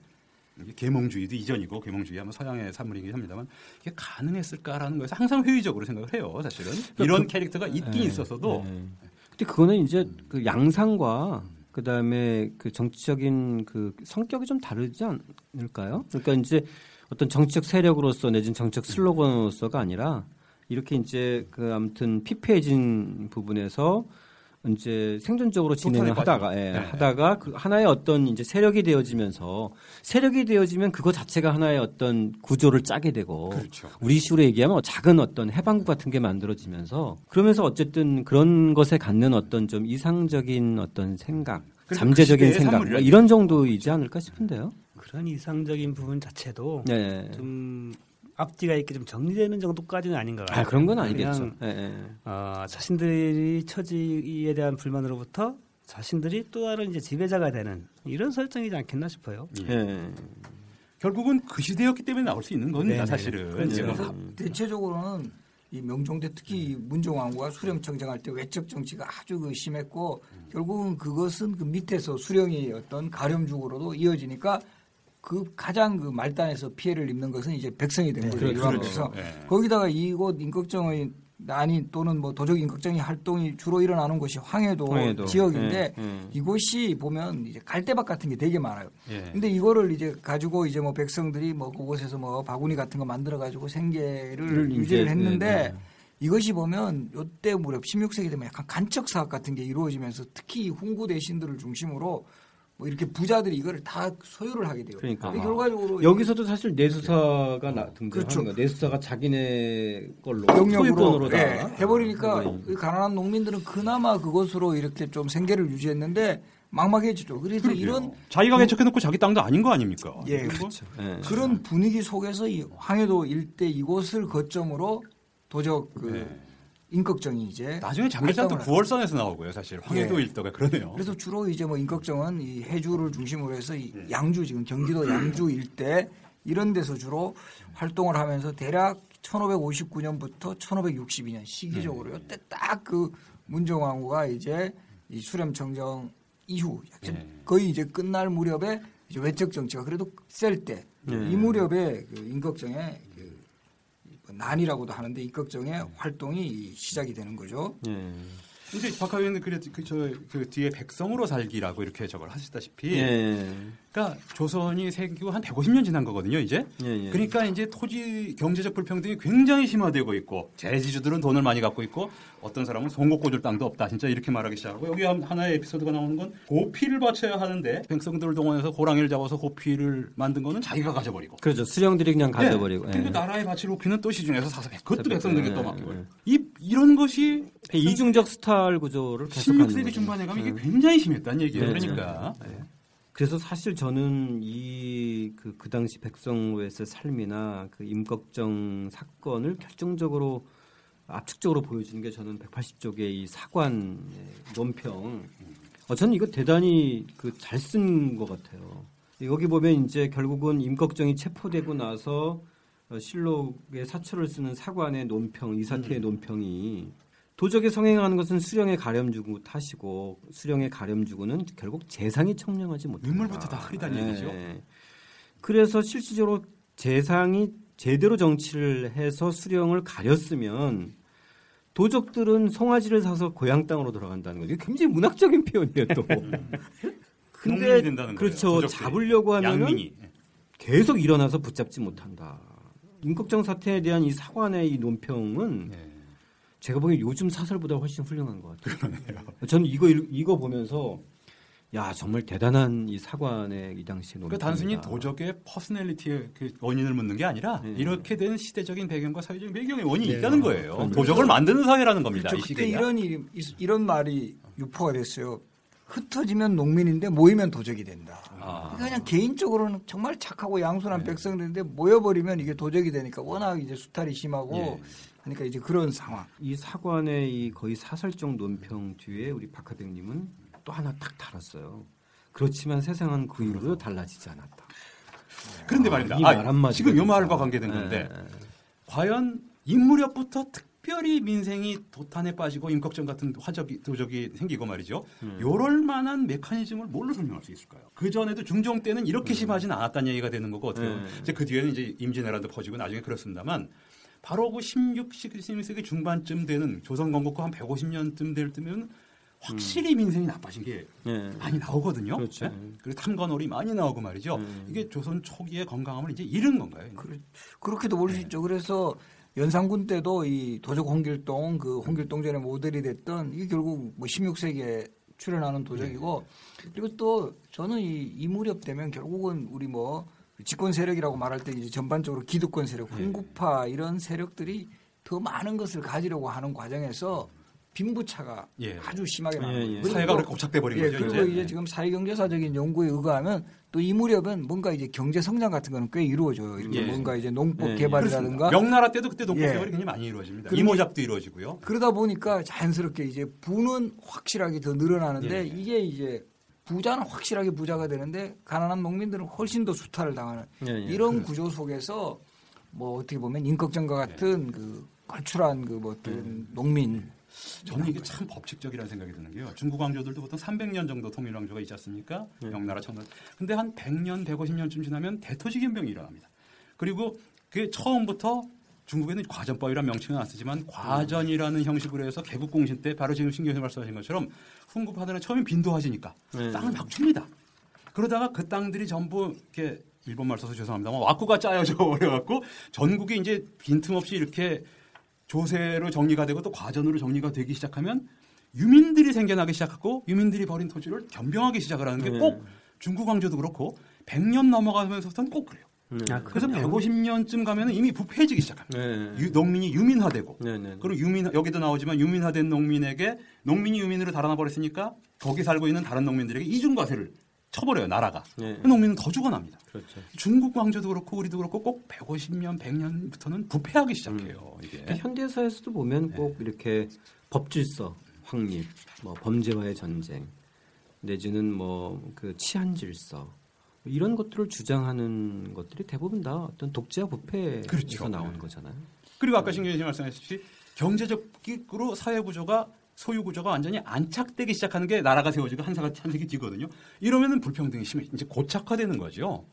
이게 계몽주의도 이전이고 계몽주의 하면 서양의 산물이긴 합니다만 이게 가능했을까라는 거에서 항상 회의적으로 생각을 해요. 사실은 이런 캐릭터가 있긴 예. 있었어도 예. 근데 그거는 이제 그 양상과 그다음에 그 정치적인 그 성격이 좀 다르지 않을까요? 그러니까 이제 어떤 정치적 세력으로서 내지는 정치적 슬로건으로서가 아니라 이렇게 이제 그 아무튼 피폐해진 부분에서 이제 생존적으로 진행을 하다가 예, 네. 하다가 그 하나의 어떤 이제 세력이 되어지면서 세력이 되어지면 그거 자체가 하나의 어떤 구조를 짜게 되고 그렇죠. 우리 식으로 얘기하면 작은 어떤 해방국 같은 게 만들어지면서 그러면서 어쨌든 그런 것에 갖는 어떤 좀 이상적인 어떤 생각, 그래서 잠재적인 그 생각 뭐 이런 정도이지 않을까 싶은데요. 그런 이상적인 부분 자체도 네. 좀 앞뒤가 있게 좀 정리되는 정도까지는 아닌 것 같아요. 아 그런 건 아니겠죠. 그냥, 예, 예. 어, 자신들이 처지에 대한 불만으로부터 자신들이 또 다른 이제 지배자가 되는 이런 설정이지 않겠나 싶어요. 예. 예. 결국은 그 시대였기 때문에 나올 수 있는 겁니다. 네네. 사실은 그렇죠. 그래서 대체적으로는 이 명종대 특히 문정왕과 수령 청정할 때 외적 정치가 아주 그 심했고 결국은 그것은 그 밑에서 수령이 어떤 가렴죽으로도 이어지니까 그 가장 그 말단에서 피해를 입는 것은 이제 백성이 된 거죠. 그렇죠. 일반에서 그렇죠. 예. 거기다가 이곳 임꺽정의 난이 또는 뭐 도적 인격적인 활동이 주로 일어나는 곳이 황해도, 황해도. 지역인데 예, 예. 이곳이 보면 이제 갈대밭 같은 게 되게 많아요. 예. 근데 이거를 이제 가지고 이제 뭐 백성들이 뭐 그곳에서 뭐 바구니 같은 거 만들어 가지고 생계를 유지를 네, 했는데 네. 이것이 보면 요때 무렵 16세기 되면 약간 간척 사업 같은 게 이루어지면서 특히 훈구 대신들을 중심으로 뭐 이렇게 부자들이 이거를 다 소유를 하게 돼요. 그러니까. 근데 결과적으로 여기서도 사실 내수사가 나, 등장하는 그렇죠. 거야. 내수사가 자기네 걸로 영역으로 소유권으로 다 예, 해버리니까 이거는. 이 가난한 농민들은 그나마 그것으로 이렇게 좀 생계를 유지했는데 막막해지죠. 그래서 이런 자기가 개척해놓고 자기 땅도 아닌 거 아닙니까? 예, 그렇죠. 예. 그런 분위기 속에서 이 황해도 일대 이곳을 거점으로 도적 그 네. 인격정이 이제 나중에 장례장도 활동을 구월선에서 나오고요, 사실 황해도 예. 일도가 그러네요. 그래서 주로 이제 뭐 인격정은 이 해주를 중심으로 해서 이 네. 양주 지금 경기도 양주 일대 이런 데서 주로 활동을 하면서 대략 1559년부터 1562년 시기적으로요. 네. 때딱 그 문정왕후가 이제 이 수렴청정 이후 네. 거의 이제 끝날 무렵에 이제 외적 정치가 그래도 셀 때이 네. 무렵에 그그 난이라고도 하는데 임꺽정의 활동이 시작이 되는 거죠. 예. 근데 박 의원은 그래 그저그 뒤에 백성으로 살기라고 이렇게 저걸 하시다시피 예. 그러니까 조선이 생기고 한 150년 지난 거거든요, 이제. 예, 예. 그러니까 이제 토지 경제적 불평등이 굉장히 심화되고 있고 재지주들은 돈을 많이 갖고 있고 어떤 사람은 송곳 꽂을 땅도 없다. 진짜 이렇게 말하기 시작하고 여기 한- 하나의 에피소드가 나오는 건 고피를 바쳐야 하는데 백성들을 동원해서 호랑이를 잡아서 고피를 만든 거는 자기가 가져버리고 그렇죠. 수령들이 그냥 가져버리고. 네. 그리고 예. 나라에 바칠 고피는 또 시중에서 사서 그것도 예, 백성들에게 예, 또 맡기고 예. 이 이런 것이 이중적 스타 일 구조를 계속하는 16세기 거죠. 중반에 가면 예. 이게 굉장히 심했다는 얘기예요. 네. 그러니까 그래서 사실 저는 이그 그 당시 백성로에서의 삶이나 그 임꺽정 사건을 결정적으로 압축적으로 보여주는 게 저는 180쪽의 이 사관 논평. 어, 저는 이거 대단히 그 잘 쓴 것 같아요. 여기 보면 이제 결국은 임꺽정이 체포되고 나서 어, 실록의 사초를 쓰는 사관의 논평, 이 사태의 논평이 도적에 성행하는 것은 수령의 가렴주구 탓이고 수령의 가렴주구는 결국 재상이 청량하지 못한다. 인물부터 다 흐리다는 얘기죠. 그래서 실질적으로 재상이 제대로 정치를 해서 수령을 가렸으면 도적들은 송아지를 사서 고향 땅으로 돌아간다는 거죠. 굉장히 문학적인 표현이에요 또. 거예요, 그렇죠. 도적들이. 잡으려고 하면은 계속 일어나서 붙잡지 못한다. 임꺽정 사태에 대한 이 사관의 이 논평은 네. 제가 보기엔 요즘 사설보다 훨씬 훌륭한 것 같아요. 저는 이거 읽- 이거 보면서 야 정말 대단한 이 사관의 이 당시 논평. 그 단순히 도적의 personality의 그 원인을 묻는 게 아니라 네. 이렇게 된 시대적인 배경과 사회적인 배경의 원인이 네. 있다는 거예요. 그렇죠. 도적을 만드는 사회라는 겁니다. 그렇죠. 이 그때. 이런 이- 이런 말이 유포가 됐어요. 흩어지면 농민인데 모이면 도적이 된다. 아. 그러니까 그냥 개인적으로는 정말 착하고 양순한 백성들인데 모여버리면 이게 도적이 되니까 워낙 이제 수탈이 심하고 예. 하니까 이제 그런 상황. 이 사관의 이 거의 사설적 논평 뒤에 우리 박하백님은 또 하나 딱 달았어요. 그렇지만 세상은 그 이후로 달라지지 않았다. 그런데 말입니다. 이 아, 말 한마디가 지금 이. 말과 관계된 건데 예, 예. 과연 이 무렵부터 특별히 민생이 도탄에 빠지고 임꺽정 같은 화적이 도적이 생기고 말이죠. 음. 요럴 만한 메커니즘을 뭘로 설명할 수 있을까요? 그 전에도 중종 때는 이렇게 심하진 않았다는 얘기가 되는 거고 어떻게 음. 이제 그 뒤에는 이제 임진왜란도 퍼지고 나중에 그렇습니다만 바로 그 16, 17세기 중반쯤 되는 조선 건국 후한 150년쯤 될 때면 확실히 민생이 나빠진 게 예. 많이 나오거든요. 그렇죠. 네? 그리고 탐관오리 많이 나오고 말이죠. 음. 이게 조선 초기의 건강함을 이제 잃은 건가요? 그렇- 그렇게도 볼 수 있죠. 그래서 연산군 때도 이 도적 홍길동 그 홍길동전의 모델이 됐던 이게 결국 뭐 16세기에 출현하는 도적이고 그리고 또 저는 이, 이 무렵 되면 결국은 우리 뭐 집권 세력이라고 말할 때 이제 전반적으로 기득권 세력, 훈구파 이런 세력들이 더 많은 것을 가지려고 하는 과정에서 빈부차가 예. 아주 심하게 나는 예. 예. 사회가 또 그렇게 고착돼 버린 예, 거죠. 그리고 이제. 이제 지금 사회경제사적인 연구에 의거하면 또 이 무렵은 뭔가 이제 경제 성장 같은 거는 꽤 이루어져요. 이렇게 예. 뭔가 이제 농법 예, 예. 개발이라든가 명나라 때도 그때 농법 예. 개발이 굉장히 많이 이루어집니다. 이모작도 이루어지고요. 그러다 보니까 자연스럽게 이제 부는 확실하게 더 늘어나는데 예. 이게 이제 부자는 확실하게 부자가 되는데 가난한 농민들은 훨씬 더 수탈을 당하는 예, 예. 이런 구조 속에서 뭐 어떻게 보면 임꺽정과 예. 같은 그 걸출한 그 뭐 어떤 농민 저는 이게 참 법칙적이라는 생각이 드는 게요. 중국 왕조들도 보통 300년 정도 통일 왕조가 있지 않습니까? 네. 명나라, 청나라. 근데 한 100년, 150년쯤 지나면 대토지 변병이 일어납니다. 그리고 그 처음부터 중국에는 과전법이라는 명칭은 안 쓰지만 과전이라는 형식으로 해서 개국공신 때 바로 지금 신경이 말씀하신 것처럼 훈급하다는 처음에 빈도하시니까 네. 땅을 막 줍니다. 그러다가 그 땅들이 전부 이렇게 일본 말 써서 죄송합니다만 와꾸가 짜여져 버려갖고 전국이 이제 빈틈없이 이렇게 조세로 정리가 되고 또 과전으로 정리가 되기 시작하면 유민들이 생겨나기 시작하고 유민들이 벌인 토지를 변병하기 시작을 하는 게 네. 꼭 중국 왕조도 그렇고 100년 넘어가면서부터는 꼭 그래요. 네. 아, 그래서 그럼요. 150년쯤 가면 이미 부패해지기 시작합니다. 네. 유- 농민이 유민화되고 네, 네. 그리고 유민 여기도 나오지만 유민화된 농민에게 농민이 유민으로 달아나 버렸으니까 거기 살고 있는 다른 농민들에게 이중과세를 쳐버려요 나라가. 네. 그 농민은 더 죽어납니다. 그렇죠. 중국 왕조도 그렇고 우리도 그렇고 꼭 150년, 100년부터는 부패하기 시작해요. 이게. 그러니까 현대사에서도 보면 꼭 이렇게 법질서 확립, 뭐 범죄와의 전쟁, 내지는 뭐 그 치안 질서 이런 것들을 주장하는 것들이 대부분 다 어떤 독재와 부패에서 그렇죠. 나온 네. 거잖아요. 그리고 아까 신경이 말씀하셨듯이 경제적으로 사회 구조가 소유 구조가 완전히 안착되기 시작하는 게 나라가 세워지고 한사가 한색이 뒤거든요. 이러면은 불평등이 심해 이제 고착화되는 거죠.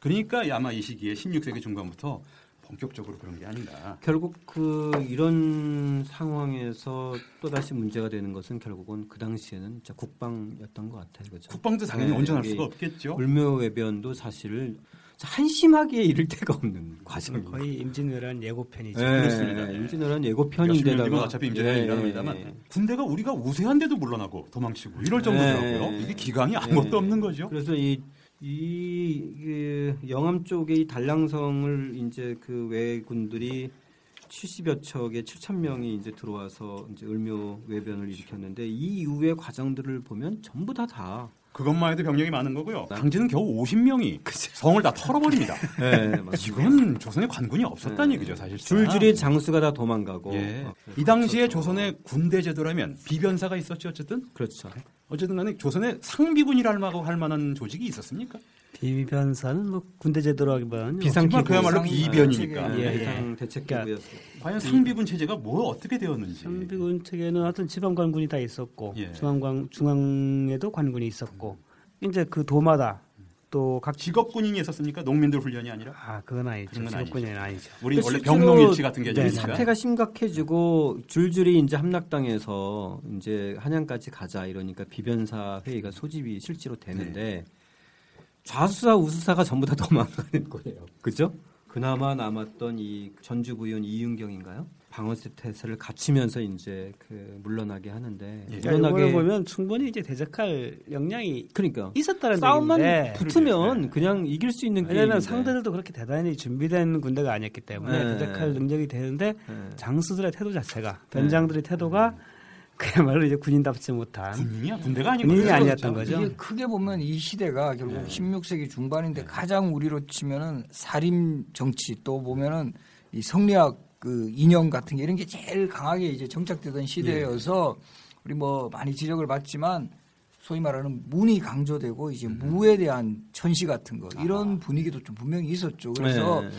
그러니까 아마 이 시기에 16세기 중반부터 본격적으로 그런 게 아닌가. 결국 그 이런 상황에서 또 다시 문제가 되는 것은 결국은 그 당시에는 진짜 국방이었던 것 같아요, 그렇죠? 국방도 당연히 네, 온전할 수가 없겠죠. 울묘 외변도 사실 한심하기에 이를 데가 없는 과정이에요. 거의 임진왜란 예고편이죠. 네, 그렇습니다. 임진왜란 몇십 년 예고편인데다가 어차피 임진왜란이 예, 일어납니다만 예, 예. 군대가 우리가 우세한데도 물러나고 도망치고 이럴 정도더라고요. 네. 이게 기강이 아무것도 네. 없는 거죠. 그래서 이, 이, 그 영암 쪽에 이 단량성을 이제 그 외군들이 70여 척에 7천 명이 이제 들어와서 이제 을묘 외변을 일으켰는데 이 이후의 과정들을 보면 전부 다 다. 그것만 해도 병력이 많은 거고요. 당지는 겨우 50명이 성을 다 털어버립니다. 네, 이건 조선에 관군이 없었다는 네. 얘기죠, 사실. 줄줄이 장수가 다 도망가고. 예. 어, 이 당시에 그렇죠. 조선의 군대 제도라면 비변사가 있었죠, 어쨌든. 그렇죠. 어쨌든 간에 조선에 상비군이랄 만하고 할 만한 조직이 있었습니까? 비변사는 뭐 군대 제도라기보다는 비상- 정말 그야말로 비변이니까. 예, 네, 예. 비상 대책기구였어요. 과연 상비군 체제가 뭐 어떻게 되었는지. 상비군 측에는 하여튼 지방 관군이 다 있었고 예. 중앙 관 중앙에도 관군이 있었고 이제 그 도마다 또 각 직업 군인이 있었습니까? 농민들 훈련이 아니라? 아 그건 아니죠. 그런 건 직업군이 아니죠. 우리 그 원래 병농일치 같은 게 네. 사태가 심각해지고 줄줄이 이제 함락당해서 이제 한양까지 가자 이러니까 비변사 회의가 소집이 실제로 되는데 좌수사 우수사가 전부 다 도망가는 거예요. 그죠? 그나마 남았던 이 전주부위원 이윤경인가요? 방어세 태세를 갖추면서 이제 그 물러나게 하는데 예. 그러니까 이걸 보면 충분히 이제 대적할 역량이 그러니까 있었다는 싸움만 얘기인데 붙으면 그냥 이길 수 있는 왜냐하면. 상대들도 그렇게 대단히 준비된 군대가 아니었기 때문에 네. 대적할 능력이 되는데 네. 장수들의 태도 자체가 변장들의 태도가 그야말로 이제 군인답지 못한 군인이야? 군대가 아니고. 군인이 아니었던 거죠. 이게 크게 보면 이 시대가 결국 네. 16세기 중반인데 가장 우리로 치면은 살인 정치 또 보면은 이 성리학 그 이념 같은 게 이런 게 제일 강하게 이제 정착되던 시대여서 우리 뭐 많이 지적을 받지만 소위 말하는 문이 강조되고 이제 음. 무에 대한 천시 같은 거 이런 분위기도 좀 분명히 있었죠. 그래서 네.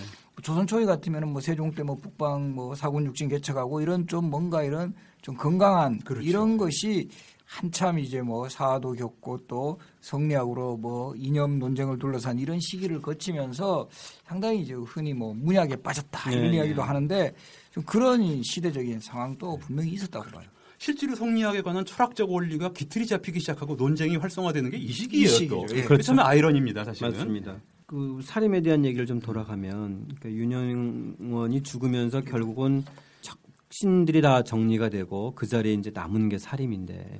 조선 초기 같으면은 뭐 세종 때 뭐 북방 뭐 사군 육진 개척하고 이런 좀 뭔가 이런 좀 건강한 그렇죠. 이런 것이 한참 이제 뭐 사도 겪고 또 성리학으로 뭐 이념 논쟁을 둘러싼 이런 시기를 거치면서 상당히 이제 흔히 뭐 문약에 빠졌다 이런 네, 이야기도 네. 하는데 좀 그런 시대적인 상황도 분명히 있었다고 봐요. 실제로 성리학에 관한 철학적 원리가 기틀이 잡히기 시작하고 논쟁이 활성화되는 게 이 시기예요. 또. 예. 그게 참 아이러니입니다, 사실은. 맞습니다. 그 살인에 대한 얘기를 좀 돌아가면 그러니까 윤영원이 죽으면서 결국은 척신들이 다 정리가 되고 그 자리에 이제 남은 게 살인인데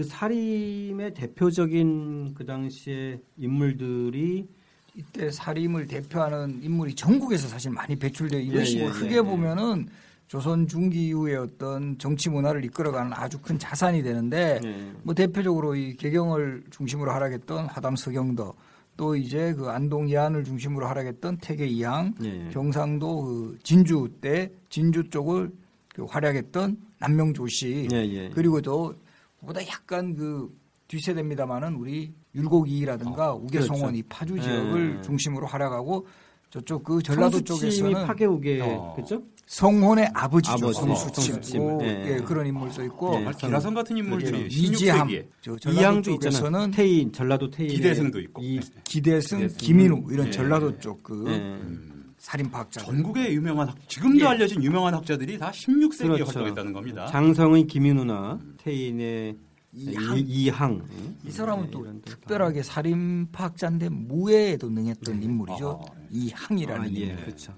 그 살인의 대표적인 그 당시에 인물들이 이때 살림을 대표하는 인물이 전국에서 사실 많이 배출되어 있는 예, 시고 예, 크게 예, 예. 보면은 조선 중기 이후의 어떤 정치 문화를 이끌어가는 아주 큰 자산이 되는데 네. 뭐 대표적으로 이 개경을 중심으로 활약했던 화담 서경도 또 이제 그 안동 예안을 중심으로 활약했던 태계 이항 예. 경상도 그 진주 때 진주 쪽을 그 활약했던 남명조씨 예, 예. 그리고 또그 보다 약간 그 뒷세대입니다만은 우리 율곡이라든가 우계송원 그렇죠. 이 파주 지역을 예. 중심으로 활약하고 저쪽 그 전라도 쪽에서는 파괴우계 어. 그죠? 성혼의 아버지죠 아버지, 성수침, 성수침. 오, 예. 예, 그런 인물도 있고 예. 정말 기라성 같은 인물들이 예, 이지함 16세기에 저 전라도 이양도 있잖아. 쪽에서는 태인 전라도 태인 기대승도 있고. 이, 기대승, 기대승. 김인우 이런 예. 전라도 쪽그 예. 음. 살인파학자. 전국의 유명한 학, 지금도 예. 알려진 유명한 학자들이 다 16세기에 그렇죠. 활동했다는 겁니다. 장성의 김인우나 태인의 이항. 이, 이 사람은 네, 또 특별하게 살인파학자인데 무예에도 능했던 인물이죠. 아, 이항이라는 아, 예, 인물. 그렇죠.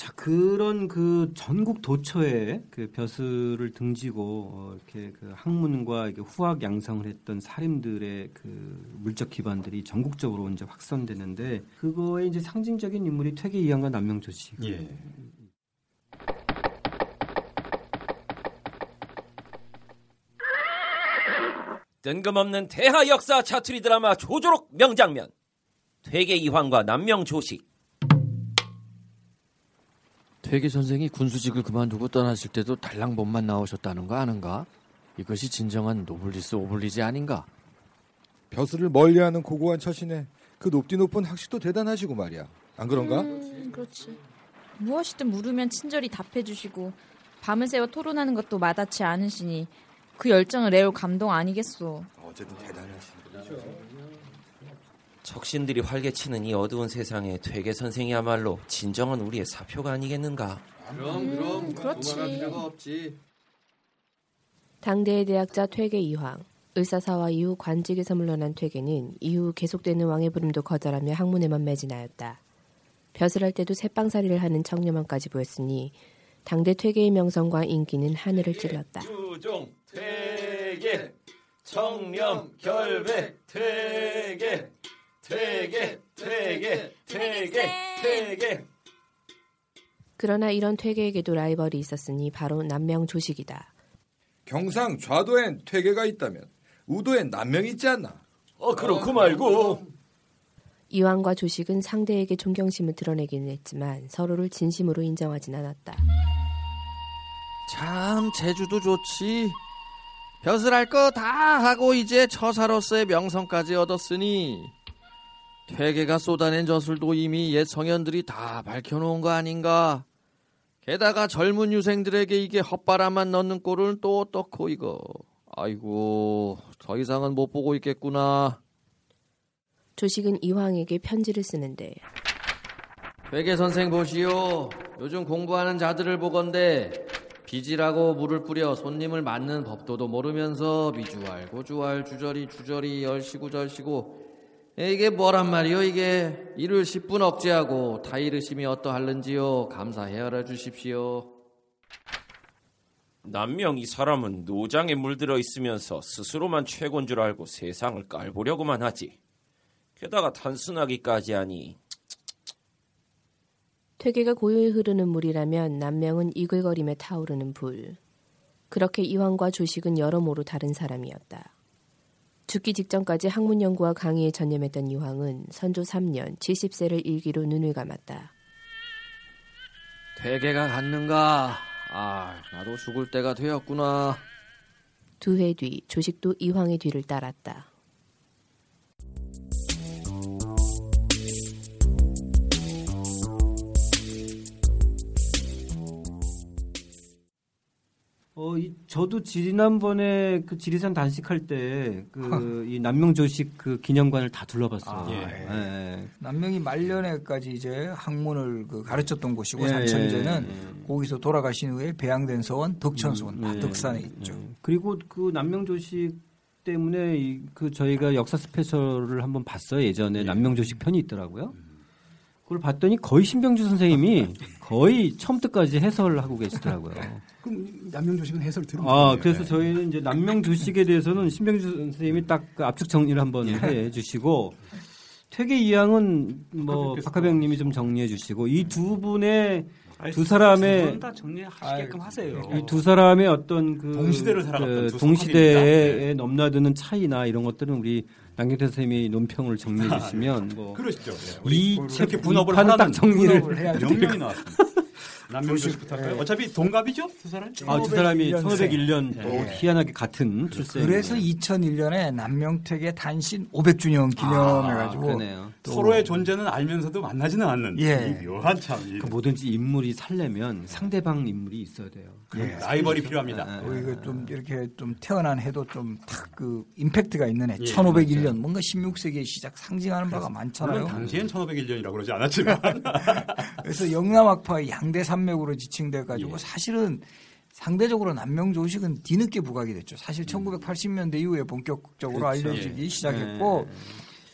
자 그런 그 전국 도처에 그 벼슬을 등지고 어, 이렇게 그 학문과 이렇게 후학 양성을 했던 사림들의 그 물적 기반들이 전국적으로 이제 확산되는데 그거의 이제 상징적인 인물이 퇴계 이항과 남명조 씨. 예. 뜬금없는 대하 역사 자투리 드라마 조조록 명장면 퇴계 이황과 남명 조식 퇴계 선생이 군수직을 그만두고 떠나실 때도 달랑 몸만 나오셨다는 거 아는가? 이것이 진정한 노블리스 오블리지 아닌가? 벼슬을 멀리하는 고고한 처신에 그 높디 높은 학식도 대단하시고 말이야. 안 그런가? 음, 그렇지. 무엇이든 물으면 친절히 답해주시고 밤을 새워 토론하는 것도 마다치 않으시니 그 열정을 애울 감동 아니겠소. 어쨌든 대단하시네. 적신들이 활개치는 이 어두운 세상에 퇴계 선생이야말로 진정한 우리의 사표가 아니겠는가 그럼 음, 그렇지. 두말할 필요가 없지. 당대의 대학자 퇴계 이황 의사사와 이후 관직에서 물러난 퇴계는 이후 계속되는 왕의 부름도 거절하며 학문에만 매진하였다. 벼슬 할 때도 새빵살이를 하는 청렴함까지 보였으니 당대 퇴계의 명성과 인기는 하늘을 찔렀다. 주종 퇴계 청렴 결백 퇴계 퇴계 퇴계 퇴계 퇴계 그러나 이런 퇴계에게도 라이벌이 있었으니 바로 남명 조식이다. 경상 좌도엔 퇴계가 있다면 우도엔 남명이 있지 않나? 어 그렇고 말고 이황과 조식은 상대에게 존경심을 드러내기는 했지만 서로를 진심으로 인정하진 않았다. 참 제주도 좋지. 벼슬할 거 다 하고 이제 처사로서의 명성까지 얻었으니 퇴계가 쏟아낸 저술도 이미 옛 성현들이 다 밝혀놓은 거 아닌가. 게다가 젊은 유생들에게 이게 헛바람만 넣는 꼴은 또 어떻고 이거. 아이고 더 이상은 못 보고 있겠구나. 조식은 이황에게 편지를 쓰는데 회계 선생 보시오. 요즘 공부하는 자들을 보건대 빚이라고 물을 뿌려 손님을 맞는 법도도 모르면서 미주알 고 주알 주저리 주저리 열시고 절시고 이게 뭐란 말이요 이게 일을 10분 억제하고 다 이르심이 어떠할는지요 감사해 알아 주십시오. 남명 이 사람은 노장에 물들어 있으면서 스스로만 최고인 줄 알고 세상을 깔보려고만 하지 게다가 단순하기까지 하니 퇴계가 고요히 흐르는 물이라면 남명은 이글거림에 타오르는 불. 그렇게 이황과 조식은 여러모로 다른 사람이었다. 죽기 직전까지 학문 연구와 강의에 전념했던 이황은 선조 3년 70세를 일기로 눈을 감았다. 퇴계가 갔는가? 아 나도 죽을 때가 되었구나. 두 해 뒤 조식도 이황의 뒤를 따랐다. 어, 이, 저도 지난번에 그 지리산 단식할 때 그 이 남명 조식 그 기념관을 다 둘러봤어요. 아, 예. 예. 남명이 말년에까지 이제 학문을 그 가르쳤던 곳이고 예, 산천제는 예, 예. 거기서 돌아가신 후에 배양된 서원 덕천서원 다 예, 덕산에 예. 있죠. 그리고 그 남명 조식 때문에 이, 그 저희가 역사 스페셜을 한번 봤어요. 예전에 남명 조식 편이 있더라고요. 그걸 봤더니 거의 신병주 선생님이 거의 처음부터까지 해설을 하고 계시더라고요. 그럼 남명조식은 해설 들은 아, 거예요. 그래서 네. 저희는 이제 남명조식에 대해서는 신병주 선생님이 딱그 압축 정리를 한번 해 주시고 퇴계 이양은 뭐 박하백께서 박하백님이 좀 정리해 주시고 이 두 분의 아니, 두 사람의 두분다 정리하시게끔 하세요. 이 두 사람의 어떤 그 동시대를 살아갔던 두 동시대에 성함입니다. 넘나드는 차이나 이런 것들은 우리 남경태 선생님이 논평을 정리해 주시면 뭐 그러시죠. 네. 이 우리 책 분업을 하라는 딱 정리를 분업을 해야 명령이 나왔습니다. 남명조식부터 할까요? 예. 어차피 동갑이죠 두 사람? 아, 두 사람이 1501년 1501년 또 예. 희한하게 같은 출생. 그래서 2001년에 남명택의 단신 500주년 기념해가지고 그러네요. 또 서로의 존재는 알면서도 만나지는 않는 예. 이 묘한 참 이- 그 뭐든지 인물이 살려면 상대방 인물이 있어야 돼요. 예. 라이벌이 필요합니다. 예, 예. 어, 이거 좀 이렇게 좀 태어난 해도 좀 탁 그 임팩트가 있는 해. 예, 1501년 뭔가 16세기의 시작 상징하는 바가 많잖아요. 당시엔 1501년이라고 그러지 않았지만 그래서 영남학파의 양대 산맥으로 지칭돼 가지고 예. 사실은 상대적으로 남명조식은 뒤늦게 부각이 됐죠. 사실 1980년대 이후에 본격적으로 그렇죠. 알려지기 예. 시작했고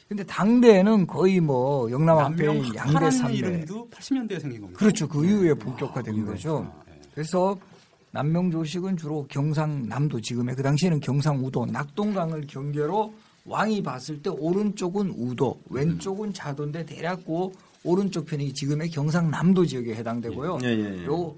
근데 당대에는 거의 뭐 영남학파의 양대 남명학파라는 산맥 이름도 80년대에 생긴 겁니다. 그렇죠. 그 이후에 본격화된 아, 거죠. 예. 그래서 남명조식은 주로 경상남도 지금의 그 당시에는 경상우도 낙동강을 경계로 왕이 봤을 때 오른쪽은 우도, 왼쪽은 자도인데 대략 그 오른쪽 편이 지금의 경상남도 지역에 해당되고요. 예, 예, 예. 요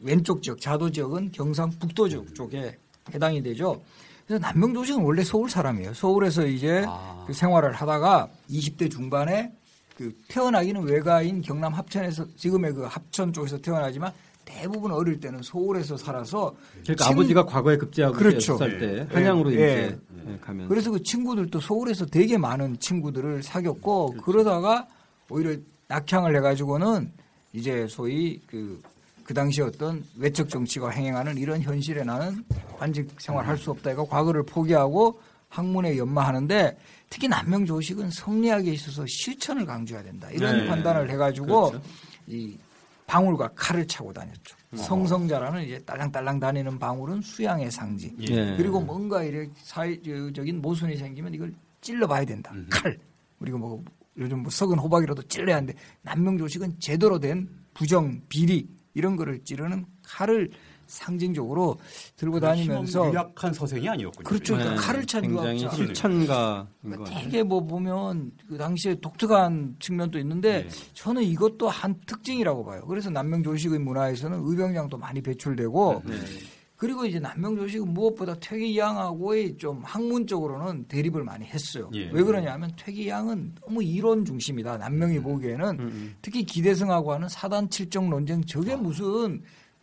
왼쪽 지역 자도 지역은 경상북도 지역 쪽에 해당이 되죠. 그래서 남명조식은 원래 서울 사람이에요. 서울에서 이제 아. 그 생활을 하다가 20대 중반에 그 태어나기는 외가인 경남 합천에서 지금의 그 합천 쪽에서 태어나지만 대부분 어릴 때는 서울에서 살아서 그러니까 친- 아버지가 과거에 급제하고 그렇죠. 살때 예. 한양으로 예. 이제 예, 가면 그래서 그 친구들도 서울에서 되게 많은 친구들을 사귀었고 그렇죠. 그러다가 오히려 낙향을 해가지고는 이제 소위 그, 그 당시 어떤 외적 정치가 행행하는 이런 현실에 나는 관직 생활 할 수 없다. 이거 과거를 포기하고 학문에 연마하는데 특히 남명 조식은 성리학에 있어서 실천을 강조해야 된다. 이런 네. 판단을 해가지고 그렇죠. 이 방울과 칼을 차고 다녔죠. 성성자라는 이제 딸랑딸랑 다니는 방울은 수양의 상징. 예. 그리고 뭔가 이렇게 사회적인 모순이 생기면 이걸 찔러봐야 된다. 칼. 그리고 뭐 요즘 뭐 썩은 호박이라도 찔러야 하는데 남명조식은 제대로 된 부정, 비리 이런 거를 찌르는 칼을 상징적으로 들고 다니면서 유약한 서생이 아니었군요. 그렇죠. 네, 칼을 찬 굉장히 유학자. 것 같아요. 되게 뭐 보면 그 당시에 독특한 측면도 있는데 네. 저는 이것도 한 특징이라고 봐요. 그래서 남명조식의 문화에서는 의병장도 많이 배출되고 네. 그리고 이제 남명조식은 무엇보다 퇴계양하고의 좀 학문적으로는 대립을 많이 했어요. 예. 왜 그러냐면 퇴계양은 너무 이론 중심이다. 남명이 보기에는 음, 특히 기대승하고 하는 사단 칠정 논쟁 저게 무슨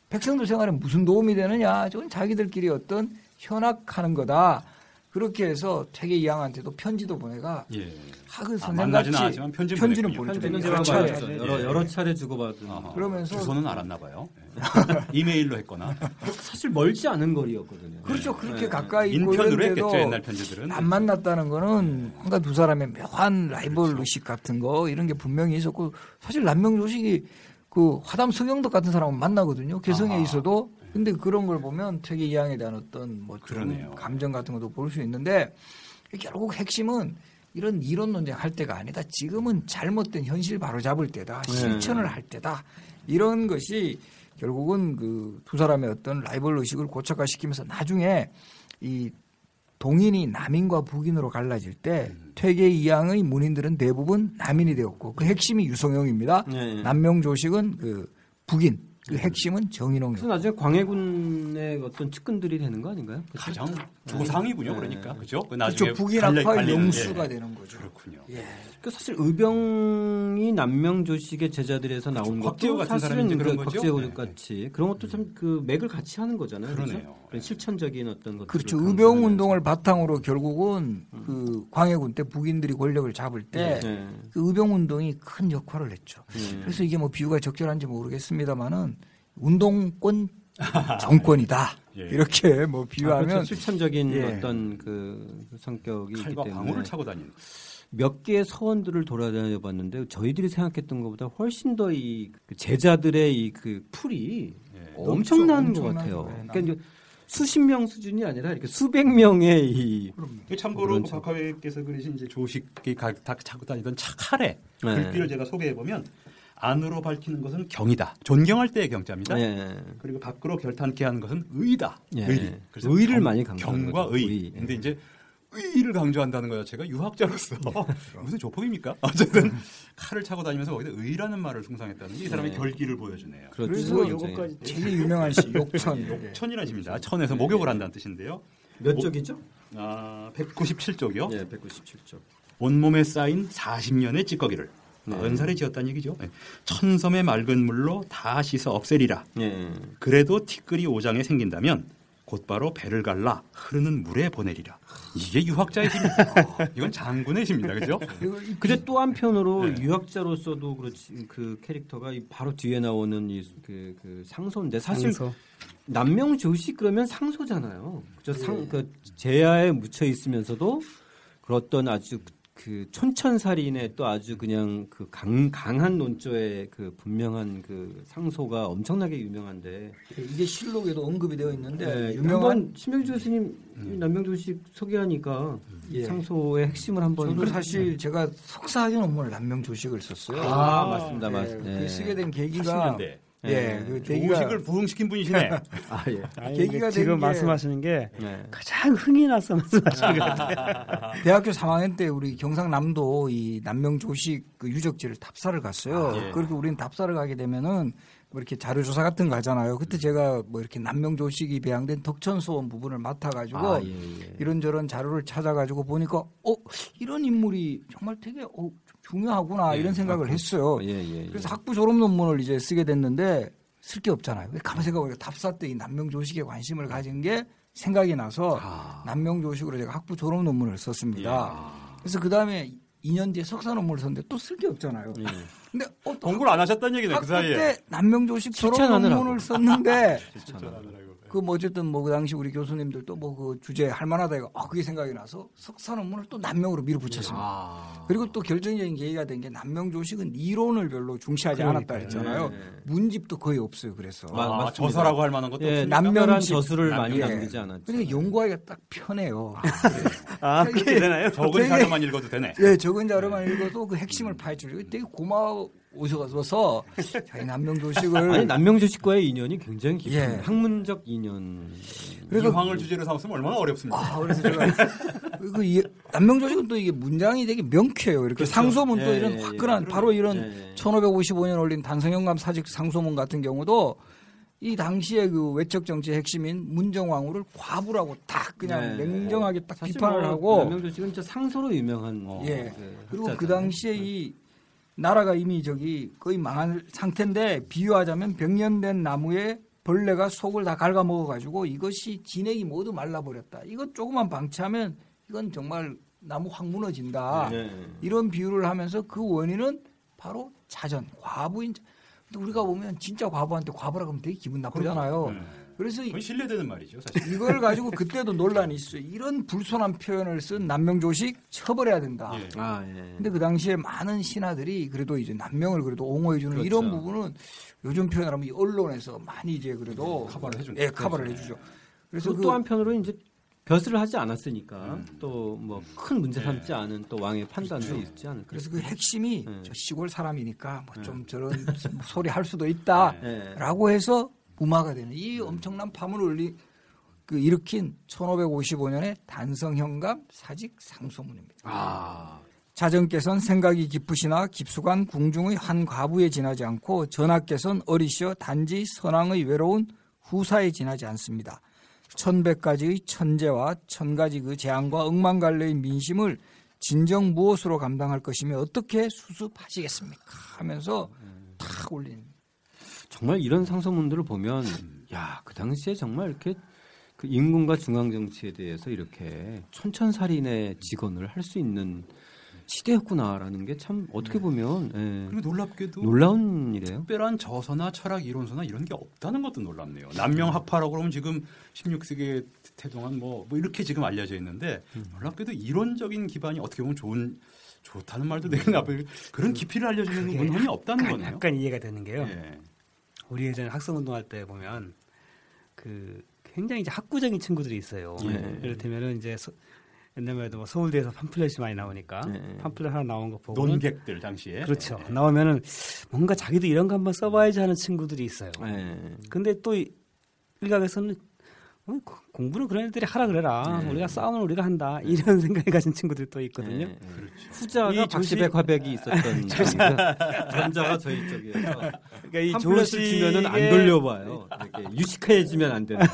백성들 생활에 무슨 도움이 되느냐. 저건 자기들끼리 어떤 현악하는 거다. 그렇게 해서 퇴계 이양한테도 편지도 보내가 예. 학을 아, 선생같이 만나지는 않았지만 편지는. 보냈죠. 편지는 여러. 예. 여러 여러 차례 주고받은. 그러면서 주소는 알았나 봐요. 예. 이메일로 했거나 사실 멀지 않은 거리였거든요. 그렇죠. 그렇게 네. 가까이 있고 인편으로 했겠죠 옛날 편지들은. 안 만났다는 거는 뭔가 두 사람의 묘한 라이벌 의식 같은 거 이런 게 분명히 있었고 사실 남명조식이 그 화담 성영덕 같은 사람은 만나거든요. 개성에 아하. 있어도 근데 그런 걸 보면 퇴계 이양에 대한 어떤 뭐. 좀 감정 같은 것도 볼 수 있는데 결국 핵심은 이런 이론 논쟁할 때가 아니다. 지금은 잘못된 현실 바로 잡을 때다. 네. 실천을 할 때다. 이런 것이 결국은 그 두 사람의 어떤 라이벌 의식을 고착화시키면서 나중에 이 동인이 남인과 북인으로 갈라질 때 음. 퇴계 이양의 문인들은 대부분 남인이 되었고 그 핵심이 유성영입니다. 네. 남명조식은 그 북인, 그 핵심은 정인홍이었고 그래서 나중에 광해군의 어떤 측근들이 되는 거 아닌가요? 그렇죠? 가장 조상이군요. 네. 그러니까 그죠? 그 나중에 그렇죠. 북인 관련- 학파의 관련- 영수가 예. 되는 거죠. 그렇군요. 예. 그 사실 의병이 남명조식의 제자들에서 나온 그렇죠. 것도 같은 사실은 그런 그 거죠? 곽재우 네. 같이 그런 것도 참 그 맥을 같이 하는 거잖아요. 그러네요. 그 런 실천적인 어떤 것들 그렇죠. 의병 운동을 바탕으로 결국은 그 광해군 때 북인들이 권력을 잡을 때 네. 그 의병 운동이 큰 역할을 했죠. 네. 그래서 이게 뭐 비유가 적절한지 모르겠습니다만은 운동권 정권이다. 예. 이렇게 뭐 아, 비유하면 그렇죠. 실천적인 예. 어떤 그 성격이 있기 때문에 방울을 차고 다니는. 몇 개의 서원들을 돌아다녀 봤는데 저희들이 생각했던 것보다 훨씬 더 이 제자들의 이 그 풀이 예. 엄청난 것 엄청나죠. 같아요. 네, 그러니까 이제 수십 명 수준이 아니라 이렇게 수백 명의 이그 참고로 박하회께서 그리신 이제 조식이 가- 다 차고 다니던 차 칼에 네. 글귀를 제가 소개해 보면 안으로 밝히는 것은 경이다. 존경할 때의 경자입니다. 예. 그리고 밖으로 결탄케 하는 것은 의다. 예. 의. 의를 경- 많이 강조하는 경과. 의. 의. 근데 이제 의를 강조한다는 거 자체가 유학자로서 무슨 조폭입니까? 어쨌든 칼을 차고 다니면서 거기다 의라는 말을 숭상했다는 게 이 사람의 네. 결기를 보여주네요. 그렇죠. 그래서 이제 요거까지 되게 유명한 시 욕천. 천이라십니다. 천에서 목욕을 한다는 뜻인데요. 몇 뭐- 쪽이죠? 아, 197쪽이요. 예, 197쪽. 온몸에 쌓인 40년의 찌꺼기를 네. 연살에 지었다는 얘기죠. 예. 천섬의 맑은 물로 다 씻어 없애리라. 예. 그래도 티끌이 오장에 생긴다면 곧바로 배를 갈라 흐르는 물에 보내리라. 이게 유학자의 힘입니다. 이건 장군의 힘입니다. 그죠? 근데 또 한편으로 네. 유학자로서도 그렇지 그 캐릭터가 이 바로 뒤에 나오는 이그 그 상소인데 사실 상소. 남명 조식 그러면 상소잖아요. 그죠? 네. 상, 그 제야에 묻혀 있으면서도 그 어떤 아주 그 촌천살인의 또 아주 그냥 그 강, 강한 논조의 그 분명한 그 상소가 엄청나게 유명한데 이게 실록에도 언급이 되어 있는데 네, 유명한 신명주 교수님 남명 조식 소개하니까 이 예. 상소의 핵심을 한번 저도 사실 제가 석사학위 논문을 남명 조식을 썼어요. 아, 맞습니다, 네, 맞습니다. 그 쓰게 된 계기가 80년대. 예, 그 계기가 조식을 부흥시킨 분이시네. 아 예. 아니, 계기가 지금 된 게- 말씀하시는 게 네. 가장 흥이 나서 말씀하시는 것 같아요. 대학교 3학년 때 우리 경상남도 이 남명 조식 그 유적지를 답사를 갔어요. 아, 예. 그렇게 우리는 답사를 가게 되면은 뭐 이렇게 자료 조사 같은 거 하잖아요. 그때 제가 뭐 이렇게 남명 조식이 배양된 덕천 소원 부분을 맡아가지고 아, 예, 예. 이런저런 자료를 찾아가지고 보니까 어 이런 인물이 정말 되게 어, 좀 중요하구나 예, 이런 생각을 했어요. 예, 예, 예. 그래서 학부 졸업 논문을 이제 쓰게 됐는데 쓸 게 없잖아요. 가만 생각해보니까 답사 때 이 남명 조식에 관심을 가진 게 생각이 나서 아. 남명 조식으로 제가 학부 졸업 논문을 썼습니다. 그래서 그 다음에 2년 뒤에 석사 논문을 썼는데 또 쓸 게 없잖아요. 예. 근데 어, 또 공부를 안 하셨다는 얘기네, 그 학부 사이에. 때 남명 조식 졸업. 논문을 썼는데. 그뭐 어쨌든 뭐 그 당시 우리 교수님들도 뭐 그 주제 할 만하다 이거 아 그게 생각이 나서 석사 논문을 또 남명으로 밀어붙였습니다. 아. 그리고 또 결정적인 계기가 된 게 남명 조식은 이론을 별로 중시하지 않았다 했잖아요. 네. 문집도 거의 없어요. 그래서 마- 아, 맞습니다. 저서라고 할 만한 것도 예, 남명집. 저수를 많이 남명. 남기지 않았죠. 그러니까 연구하기가 딱 편해요. 아, 그렇게 되나요? 적은 자료만 읽어도 되네. 예, 적은 자료만 읽어도 그 핵심을 파헤치고 되게 고마 우셔서 자기 남명 조식을 아니 남명조식과의 인연이 굉장히 깊은 예. 학문적 인연. 그래서 이황을 주제로 삼았으면 얼마나 어렵습니까? 아, 그래서 제가 그 이- 남명 조식은 또 이게 문장이 되게 명쾌해요. 이렇게 상소문 또 예, 이런 예, 화끈한 예. 바로 이런 예, 예. 1555년 올린 단성영감 사직 상소문 같은 경우도 이 당시에 그 외척 정치의 핵심인 문정왕후를 과부라고 딱 그냥 네. 냉정하게 딱 비판을 뭐 하고 남명조식은 저 상소로 유명한 예. 그 그리고 그. 당시에 이 나라가 이미 저기 거의 망한 상태인데 비유하자면 백년된 나무에 벌레가 속을 다 갉아먹어 가지고 이것이 진액이 모두 말라버렸다. 이것 조금만 방치하면 이건 정말 나무 확 무너진다. 예. 이런 비유를 하면서 그 원인은 바로 자전, 과부인. 우리가 보면 진짜 과부한테 과부라고 하면 되게 기분 나쁘잖아요. 네. 그래서 이- 그건 신뢰되는 말이죠, 사실. 이걸 가지고 그때도 논란이 있어요. 이런 불손한 표현을 쓴 남명조식 처벌해야 된다. 예. 아, 예. 근데 그 당시에 많은 신하들이 그래도 이제 남명을 그래도 옹호해주는 그렇죠. 이런 부분은 요즘 표현을 하면 이 언론에서 많이 이제 그래도 커버를 해준다. 예, 커버를 그렇죠. 해주죠. 그래서 그 또 한편으로 이제 벼슬을 하지 않았으니까 음. 또뭐 큰 문제 삼지 네. 않은 또 왕의 판단도 그렇죠. 있지 않을까. 그래서 그 핵심이 네. 저 시골 사람이니까 뭐 네. 좀 저런 소리 할 수도 있다라고 예. 해서 무마가 되는 이 엄청난 파문을 올리 그 일으킨 1555년의 단성현감 사직 상소문입니다. 아. 자전께서는 생각이 깊으시나 깊숙한 궁중의 한 과부에 지나지 않고 전하께서는 어리시어 단지 선왕의 외로운 후사에 지나지 않습니다. 천백가지의 천재와 천가지 그 재앙과 억만갈래의 민심을 진정 무엇으로 감당할 것이며 어떻게 수습하시겠습니까? 하면서 탁 올린. 정말 이런 상소문들을 보면 야, 그 당시에 정말 이렇게 그 인군과 중앙 정치에 대해서 이렇게 촌천살인의 직언을 할 수 있는 시대였구나라는 게 참 어떻게 보면 예, 그리고 놀랍게도 놀라운 일이에요. 특별한 저서나 철학 이론서나 이런 게 없다는 것도 놀랍네요. 남명 학파라고 그러면 지금 16세기에 태동한 뭐, 뭐 이렇게 지금 알려져 있는데 놀랍게도 이론적인 기반이 어떻게 보면 좋은 좋다는 말도 되게 나쁘고 그런 깊이를 알려주는 문헌이 없다는 거네요. 약간 이해가 되는 게요. 예. 우리 예전에 학생 운동할 때 보면 그 굉장히 이제 학구적인 친구들이 있어요. 예. 이를테면은 이제 서, 옛날만 해도 뭐 서울대에서 팜플렛이 많이 나오니까 예. 팜플렛 하나 나온 거 보고는 논객들 당시에 그렇죠. 예. 나오면은 뭔가 자기도 이런 거 한번 써봐야지 하는 친구들이 있어요. 예. 근데 또 이- 일각에서는 어, 그- 공부는 그런 애들이 하라 그래라. 네. 우리가 싸움을 우리가 한다. 이런 생각을 가진 친구들이 또 있거든요. 네, 네. 후자가 이 박시백 조식- 화백이 있었던 전자가 저희 쪽이어서 그러니까 이 조식의- 주면은 안 돌려봐요. 유식해지면 안 된다.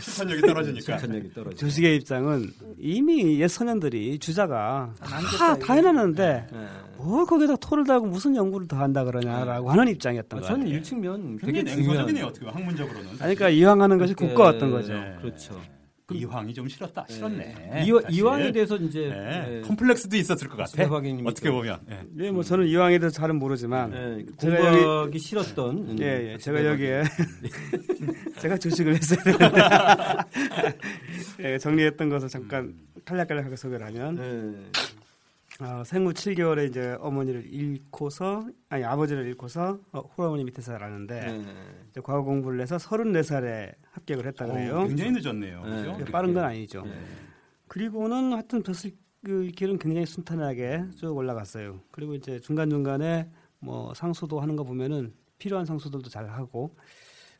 실천력이 떨어지니까. 실천력이 떨어져. 조식의 입장은 이미 옛 소년들이 주자가 다, 다 해놨는데 네. 뭘 거기다 토를 달고 무슨 연구를 더 한다 그러냐라고 하는 입장이었던 아, 거예요. 저는 일측면 되게 굉장히 냉소적이네요. 어떻게 학문적으로는. 그러니까 이왕 하는 것이 그렇게- 국가였던 거죠. 네. 그렇죠. 이황이 좀 싫었다. 싫었네. 이와, 사실. 이왕에 대해서 이제 네. 네. 컴플렉스도 있었을 것 같아. 수사박이님이 어떻게 또- 보면. 예. 예, 뭐 저는 이왕에 대해서 잘은 모르지만 네, 제가 공부하기 싫었던 음, 예, 예. 제가 박시백 여기에 제가 조식을 되는데 예, 정리했던 것을 잠깐 간략간략하게 소개를 하면 네. 어, 생후 7개월에 이제 어머니를 잃고서 아니 아버지를 잃고서 어, 홀어머니 밑에서 자라는데 네. 이제 과거 공부를 해서 34살에 합격을 했다 그래요. 어, 굉장히 늦었네요. 네. 빠른 건 아니죠. 네. 그리고는 하여튼 벼슬 그 길은 굉장히 순탄하게 쭉 올라갔어요. 그리고 이제 중간 중간에 뭐 상소도 하는 거 보면은 필요한 상소들도 잘 하고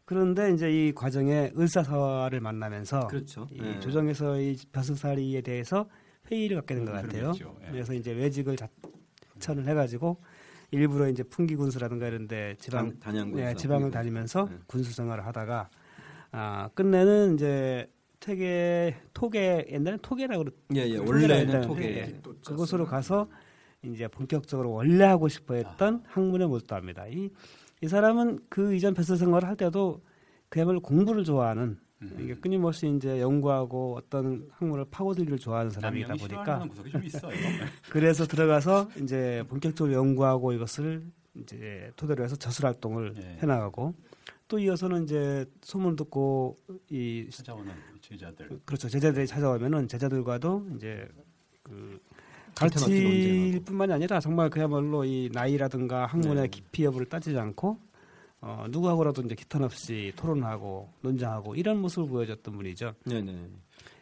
그런데 이제 이 과정에 을사사를 만나면서 그렇죠. 이 네. 조정에서 이 벼슬살이에 대해서 회의를 갖게 된것 음, 같아요. 예. 그래서 이제 외직을 자천을 해가지고 일부러 이제 풍기 군수라든가 이런데 지방 단- 단양군수. 네, 지방을 다니면서 네. 군수 생활을 하다가 아 끝내는 이제 퇴계 토계 옛날에 토계라고 그랬 예, 예. 원래는 토계. 그곳으로 가서 이제 본격적으로 원래 하고 싶어했던 아. 학문에 몰두합니다. 이, 이 사람은 그 이전 벼슬 생활을 할 때도 그야말로 공부를 좋아하는 음. 이게 끊임없이 이제 연구하고 어떤 학문을 파고들기를 좋아하는 사람이다 보니까. 그래서 들어가서 이제 본격적으로 연구하고 이것을 이제 토대로 해서 저술 활동을 예. 해나가고 또 이어서는 이제 소문 듣고 이 찾아오는 제자들. 그렇죠 제자들이 찾아오면은 제자들과도 이제 그 가르칠. 뿐만이 아니라 정말 그야말로 이 나이라든가 학문의 네. 깊이 여부를 따지지 않고 어, 누구하고라도 이제 기탄 없이 토론하고 논쟁하고 이런 모습을 보여줬던 분이죠. 네네.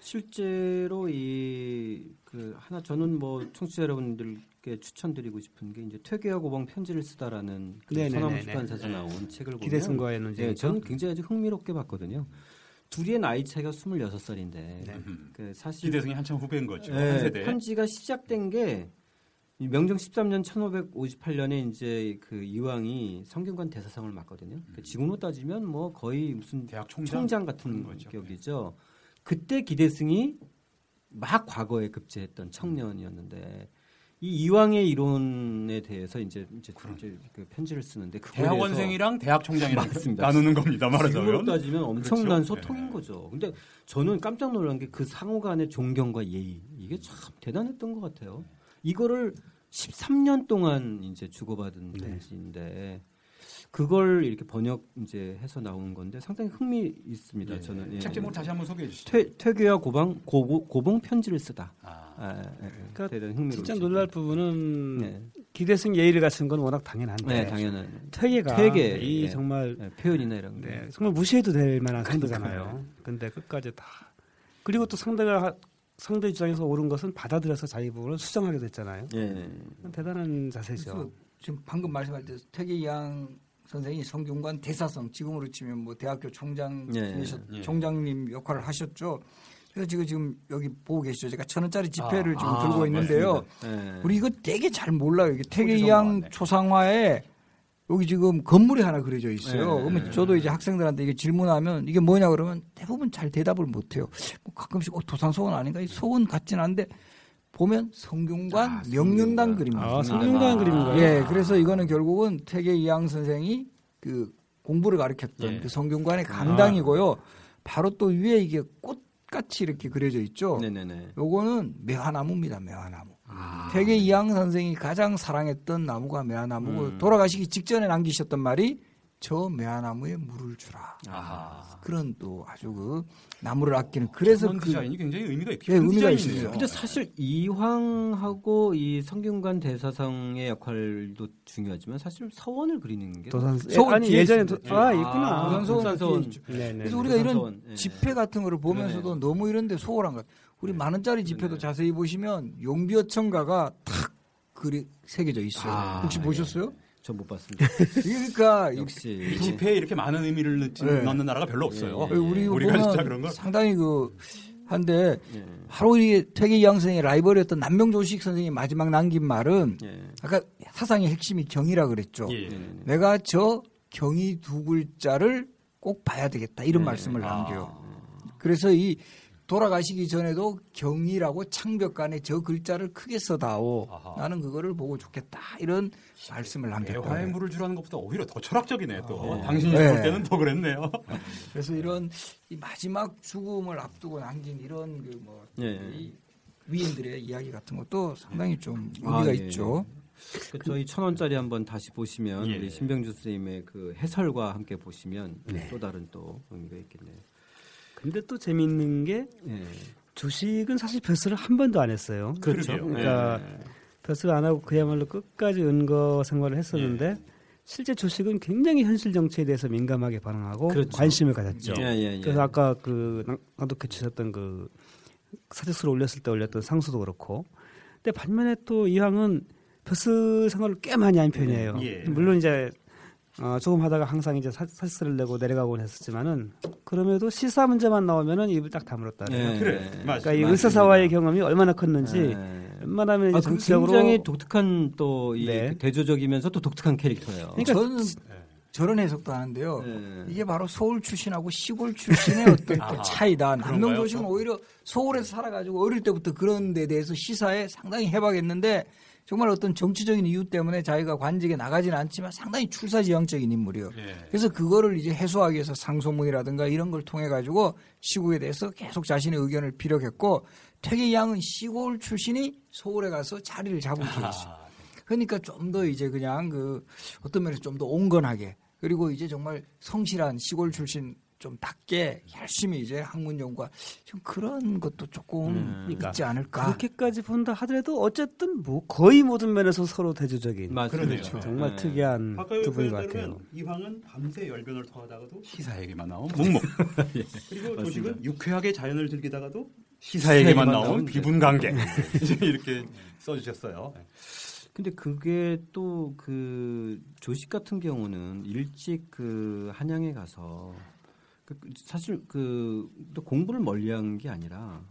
실제로 이 그 하나 저는 뭐 청취자 여러분들께 추천드리고 싶은 게 이제 퇴계와 고방 편지를 쓰다라는 그. 서남 출판사에서 나온 책을 보면 기대승과의 네, 논쟁이죠. 저는 굉장히 아주 흥미롭게 봤거든요. 둘이의 나이 차이가 26살인데 네. 음. 그 사실 기대승이 한참 후배인 거죠. 네. 편지가 시작된 게이 명정 13년 1558년에 이제 그 이왕이 성균관 대사상을 맡거든요. 그 지금으로 따지면 뭐 거의 무슨 대학 총장, 총장 같은. 격이죠. 그때 기대승이 막 과거에 급제했던 청년이었는데 이 이왕의 이론에 대해서 이제 이제, 이제 그 편지를 쓰는데 대학원생이랑 대학 총장이랑 맞습니다. 나누는 겁니다. 지금으로 말하자면. 따지면 엄청난 그렇죠. 소통인 네. 거죠. 근데 저는 깜짝 놀란 게 그 상호 간의 존경과 예의 이게 참 대단했던 것 같아요. 이거를 13년 동안 이제 주고받은 네. 편지인데 그걸 이렇게 번역 이제 해서 나오는 건데 상당히 흥미 있습니다. 예. 저는 예. 책 제목 다시 한번 소개해 주시죠. 퇴, 퇴계와 고방 고, 고봉 편지를 쓰다. 아, 아, 예, 예. 그러니까 대단히 흥미로워. 진짜 놀랄 부분은 네, 기대승 예의를 갖춘 건 워낙 당연한데 네 당연한 퇴계가 퇴계, 이 예. 정말 예, 표현이나 이런 게. 네, 정말 무시해도 될 만한 상대잖아요. 근데 끝까지 다 그리고 또 상대가 하- 상대 입장에서 옳은 것은 받아들여서 자기 부분을 수정하게 됐잖아요. 예. 대단한 자세죠. 지금 방금 말씀할 때 태계양 선생이 성균관 대사성 지금으로 치면 뭐 대학교 총장 예, 지내셨 예. 총장님 역할을 하셨죠. 그래서 지금 지금 여기 보고 계시죠. 제가 천 원짜리 지폐를 아, 지금 아, 들고 있는데요. 예. 우리 이거 되게 잘 몰라요. 이게 태계양. 초상화에 여기 지금 건물이 하나 그려져 있어요. 네. 그러면 저도 이제 학생들한테 이게 질문하면 이게 뭐냐 그러면 대부분 잘 대답을 못 해요. 뭐 가끔씩 어, 도산 소원 아닌가? 이 소원 같진 않은데 보면 성균관 아, 명륜당. 그림입니다. 아, 성균관 그림인가요? 예, 그래서 이거는 결국은 태계 이양 선생이 그 공부를 가르쳤던 예. 그 성균관의 강당이고요. 바로 또 위에 이게 꽃같이 이렇게 그려져 있죠. 네네네. 요거는 매화나무입니다. 매화나무. 아. 태계 이양 선생이 가장 사랑했던 나무가 매화나무고 음. 돌아가시기 직전에 남기셨던 말이 저 매화나무에 물을 주라. 아하. 그런 또 아주 그 나무를 아끼는 그래서 그 디자인이 굉장히 의미가 있 예, 의미가. 있습니다. 근데 사실 이황하고 이 성균관 대사성의 역할도 중요하지만 사실 서원을 그리는 게 도산 서울 아니 뒤에 예전에. 도, 아 예. 있구나. 아, 도산 서원. 뒤에 있죠. 네, 네. 그래서 우리가 이런 도산서원. 예. 지폐 같은 거를 보면서도 그러네요. 너무 이런데 소홀한 것. 우리 만 원짜리 지폐도. 자세히 보시면 용비어천가가 탁 그리 새겨져 있어요. 아, 혹시 예. 보셨어요? 저못 봤습니다. 그러니까 이- 역시 집회에 이렇게 많은 의미를 네. 넣는 나라가 별로 없어요. 예, 예. 우리 우리가 진짜 그런 걸 상당히 그 한데 예. 바로 이 퇴계이양 선생의 라이벌이었던 남명조식 선생이 마지막 남긴 말은 예. 아까 사상의 핵심이 경이라 그랬죠. 예. 내가 저 경이 두 글자를 꼭 봐야 되겠다 이런 네. 말씀을 아. 남겨요. 그래서 이 돌아가시기 전에도 경이라고 창벽 간에 저 글자를 크게 써다오. 아하. 나는 그거를 보고 좋겠다 이런 말씀을 남겼다. 물을 주라는 것보다 오히려 더 철학적이네 또. 네. 당신이 네. 볼 때는 더 그랬네요. 그래서 이런 이 마지막 죽음을 앞두고 남긴 이런 그뭐 예. 위인들의 이야기 같은 것도 상당히 좀 아, 의미가 예. 있죠. 그 저희 천 원짜리 한번 다시 보시면 예. 우리 신병주 선생님의 그 해설과 함께 보시면 또 다른 또 의미가 있겠네요. 근데 또 재밌는 게 예. 주식은 사실 벼슬을 한 번도 안 했어요. 그렇죠. 그러니까 예. 벼슬 안 하고 그야말로 끝까지 은거 생활을 했었는데 실제 주식은 굉장히 현실 정치에 대해서 민감하게 반응하고 그렇죠. 관심을 가졌죠. 예, 예, 예. 그래서 아까 그 낭- 낭독해 주셨던 그 사직수를 올렸을 때 올렸던 상수도 그렇고. 근데 반면에 또 이황은 벼슬 생활을 꽤 많이 한 편이에요. 예. 물론 이제 어, 조금 하다가 항상 이제 사- 사직서를 내고 내려가곤 했었지만은 그럼에도 시사 문제만 나오면은 입을 딱 다물었다. 예. 그래. 맞 그러니까 이. 의사사와의 경험이 얼마나 컸는지 예. 웬만하면 이제 아, 그 정치적으로 굉장히 독특한 또이 네. 대조적이면서 또 독특한 캐릭터예요. 그러니까 저는 저런 해석도 하는데요. 예. 이게 바로 서울 출신하고 시골 출신의 어떤 또 아, 차이다. 그런가요? 남명조식은 오히려 서울에서 살아가지고 어릴 때부터 그런 데 대해서 시사에 상당히 해박했는데 정말 어떤 정치적인 이유 때문에 자기가 관직에 나가지는 않지만 상당히 출사지향적인 인물이에요. 예. 그래서 그거를 이제 해소하기 위해서 상소문이라든가 이런 걸 통해 가지고 시국에 대해서 계속 자신의 의견을 피력했고 퇴계 양은 시골 출신이 서울에 가서 자리를 잡은 케이스. 아, 그러니까 좀 더 이제 그냥 그 어떤 면에서 좀 더 온건하게 그리고 이제 정말 성실한 시골 출신 좀 답게 열심히 이제 학문 연구가 좀 그런 것도 조금 그러니까 있지 않을까. 그렇게까지 본다 하더라도 어쨌든 뭐 거의 모든 면에서 서로 대조적인 맞습니다. 그러네요. 정말 예. 특이한 두 분인 것 같아요. 이황은 밤새 열변을 토하다가도 시사 얘기만 나온 묵묵. 그리고 조식은 유쾌하게 자연을 즐기다가도 시사 얘기만 나온 비분 관계. 이제 이렇게 써주셨어요. 근데 그게 또 그 조식 같은 경우는 일찍 그 한양에 가서 그 사실 그또 공부를 멀리한 게 아니라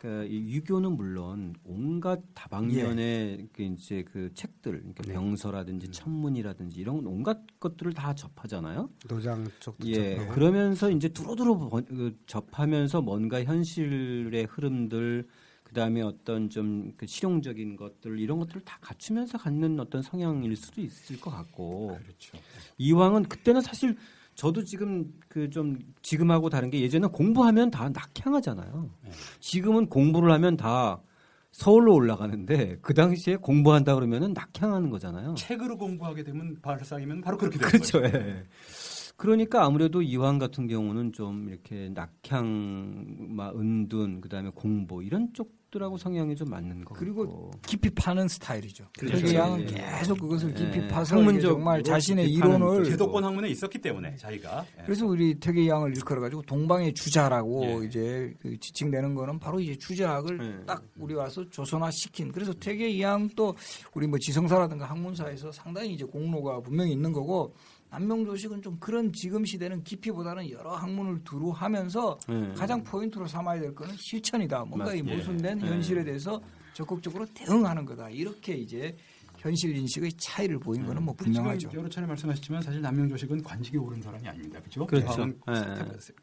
그러니까 이 유교는 물론 온갖 다방면의 그 이제 그 책들 그러니까 병서라든지 천문이라든지 이런 온갖 것들을 다 접하잖아요. 노장 쪽도 예, 접하고. 그러면서 이제 두루두루 번- 그 접하면서 뭔가 현실의 흐름들, 그 다음에 어떤 좀 그 실용적인 것들 이런 것들을 다 갖추면서 갖는 어떤 성향일 수도 있을 것 같고. 그렇죠. 이왕은 그때는 사실 저도 지금 그 좀 지금하고 다른 게 예전에 공부하면 다 낙향하잖아요. 지금은 공부를 하면 다 서울로 올라가는데 그 당시에 공부한다 그러면은 낙향하는 거잖아요. 책으로 공부하게 되면 발상이면 바로 그렇게 되는 그렇죠. 거죠. 예. 그러니까 아무래도 이황 같은 경우는 좀 이렇게 낙향, 막 은둔, 그다음에 공부 이런 쪽들하고 성향이 좀 맞는 거 그리고 같고. 깊이 파는 스타일이죠. 그렇죠. 퇴계 양은 예. 계속 그것을 깊이 예. 파서 이게 정말 자신의 이론을 그 제도권 학문에 있었기 때문에 자기가 예. 그래서 우리 퇴계 양을 일컬어 가지고 동방의 주자라고 예. 이제 그 지칭되는 거는 바로 이제 주자학을 예. 딱 우리 와서 조선화 시킨. 그래서 퇴계 양또 우리 뭐 지성사라든가 학문사에서 상당히 이제 공로가 분명히 있는 거고 남명조식은 좀 그런 지금 시대는 깊이보다는 여러 학문을 두루 하면서 예. 가장 포인트로 삼아야 될 거는 실천이다. 뭔가 이 맞- 예. 모순된 현실에 대해서 적극적으로 대응하는 거다. 이렇게 이제 현실 인식의 차이를 보인 거는 뭐 분명하죠. 여러 차례 말씀하셨지만 사실 남명조식은 관직에 오른 사람이 아닙니다. 그렇죠? 그렇죠.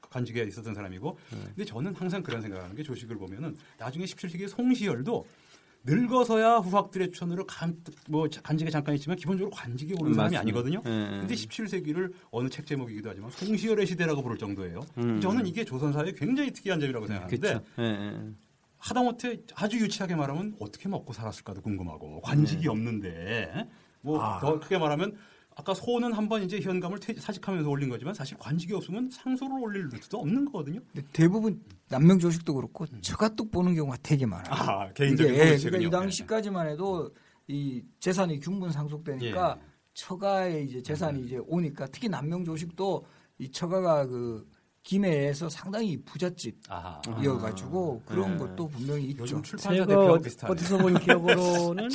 관직에 있었던 사람이고 근데 저는 항상 그런 생각하는 게 조식을 보면은 나중에 17세기 송시열도 늙어서야 후학들의 추천으로 간, 뭐 관직에 잠깐 있지만 기본적으로 관직에 오른 사람이 맞습니다. 아니거든요. 예. 근데 17세기를 어느 책 제목이기도 하지만 송시열의 시대라고 부를 정도예요. 음. 저는 이게 조선사의 굉장히 특이한 점이라고 생각하는데 예. 하다못해 아주 유치하게 말하면 어떻게 먹고 살았을까도 궁금하고 관직이 네. 없는데 뭐 아. 더 크게 말하면 아까 소는 한 번 이제 현감을 퇴- 사직하면서 올린 거지만 사실 관직이 없으면 상소를 올릴 수도 없는 거거든요. 대부분 남명 조식도 그렇고 처가뚝 보는 경우가 되게 많아요. 아 개인적인 이게, 예. 그러니까 이 당시까지만 해도 이 재산이 균분 상속되니까 예. 처가의 이제 재산이 이제 오니까 특히 남명 조식도 이 처가가 그 김해에서 상당히 부잣집이어가지고 아하. 그런 네. 것도 분명히 있죠. 요즘 출판사 어- 비슷하네. 어디서 본 기억으로는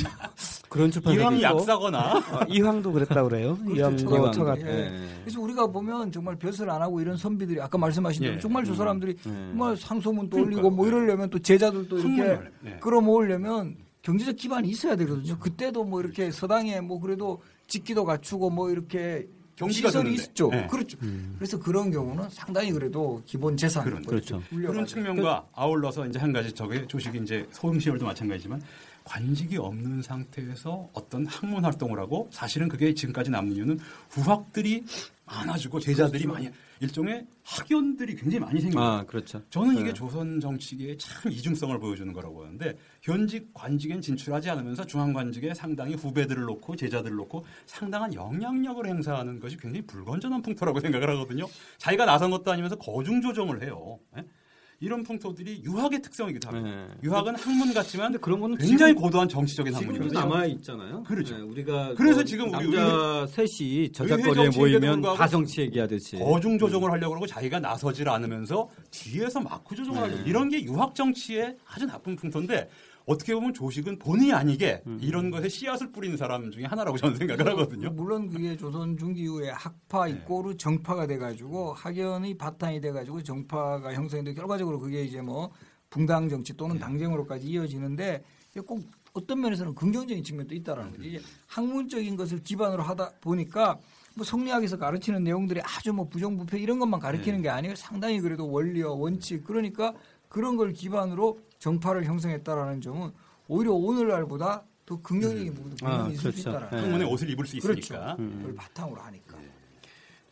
그런 출판사도 이왕 있고. 약사거나 어, 이황도 그랬다 그래요. 이황도 이황도. 처가 예. 예. 그래서 우리가 보면 정말 벼슬 안 하고 이런 선비들이 아까 말씀하신 대로 예. 정말 저 사람들이 예. 정말 그러니까요. 올리고 뭐 이러려면 또 제자들도 이렇게 예. 끌어모으려면 경제적 기반이 있어야 되거든요. 그때도 뭐 이렇게 서당에 뭐 그래도 직기도 갖추고 뭐 이렇게 시설이 드는데. 있죠. 예. 그렇죠. 그래서 그런 경우는 상당히 그래도 기본 재산 그런- 그렇죠. 그런 측면과 아울러서 이제 한 가지 저게 조식이 이제 소흥시설도 마찬가지지만 관직이 없는 상태에서 어떤 학문 활동을 하고 사실은 그게 지금까지 남는 이유는 후학들이 많아지고 제자들이 많이 일종의 학연들이 굉장히 많이 거예요. 아, 그렇죠. 저는 이게 네. 조선 정치계의 참 이중성을 보여주는 거라고 보는데 현직 관직엔 진출하지 않으면서 중앙 관직에 상당히 후배들을 놓고 제자들을 놓고 상당한 영향력을 행사하는 것이 굉장히 불건전한 풍토라고 생각을 하거든요. 자기가 나선 것도 아니면서 거중 조정을 해요. 예? 이런 풍토들이 유학의 특성이기도 하고 네. 유학은 학문 같지만 근데 그런 거는 굉장히 고도한 정치적인 학문이거든요. 남아 있잖아요. 그렇죠. 네, 우리가 그래서 뭐 지금 우리 남자 셋이 의회 저작거리에 모이면 다 정치 얘기하듯이 거중 조정을 하려고 그러고 자기가 나서질 않으면서 뒤에서 마크 조정을 하려고 이런 게 유학 정치의 아주 나쁜 풍토인데 어떻게 보면 조식은 본의 아니게 이런 것에 씨앗을 뿌리는 사람 중에 하나라고 저는 생각을 하거든요. 물론 그게 조선 중기 이후에 학파 네. 이꼬르 정파가 돼가지고 학연의 바탕이 돼가지고 정파가 형성돼 결과적으로 그게 이제 뭐 붕당 정치 또는 네. 당쟁으로까지 이어지는데 꼭 어떤 면에서는 긍정적인 측면도 있다라는 거지. 이게 학문적인 것을 기반으로 하다 보니까 뭐 성리학에서 가르치는 내용들이 아주 뭐 부정부패 이런 것만 가르치는 네. 게 아니에요. 상당히 그래도 원리와 원칙 그러니까 그런 걸 기반으로 정파를 형성했다라는 점은 오히려 오늘날보다 더 긍정적인 부분도 분명히 아, 있을 수 그렇죠. 있다라는 네. 옷을 입을 수 그렇죠. 있으니까. 그걸 바탕으로 하니까.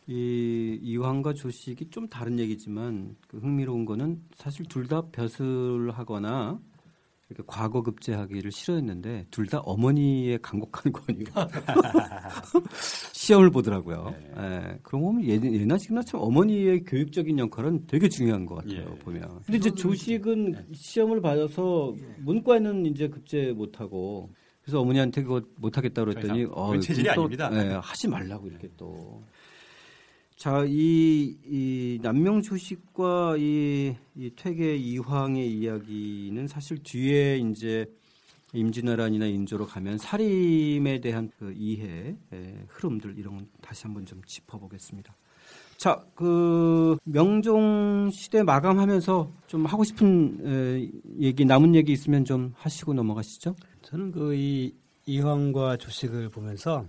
이 이황과 조식이 좀 다른 얘기지만 그 흥미로운 거는 사실 둘 다 벼슬하거나 이렇게 과거 급제하기를 싫어했는데 둘 다 어머니의 간곡한 권유가 시험을 보더라고요. 예. 그런 거 보면 예, 예나 지금나 참 어머니의 교육적인 역할은 되게 중요한 것 같아요. 예. 보면. 근데 이제 조식은 시험을 받아서 문과에는 이제 급제 못 하고 그래서 어머니한테 그거 못 하겠다 그랬더니 더 이상 체질이 또, 아닙니다. 예, 하지 말라고 이렇게 또. 자, 이, 이 남명 조식과 이, 이 퇴계 이황의 이야기는 사실 뒤에 이제 임진왜란이나 인조로 가면 살림에 대한 그 이해, 의 흐름들 이런 건 다시 한번 좀 짚어보겠습니다. 자, 그 명종 시대 마감하면서 좀 하고 싶은 에, 얘기 남은 얘기 있으면 좀 하시고 넘어가시죠. 저는 그 이 이황과 조식을 보면서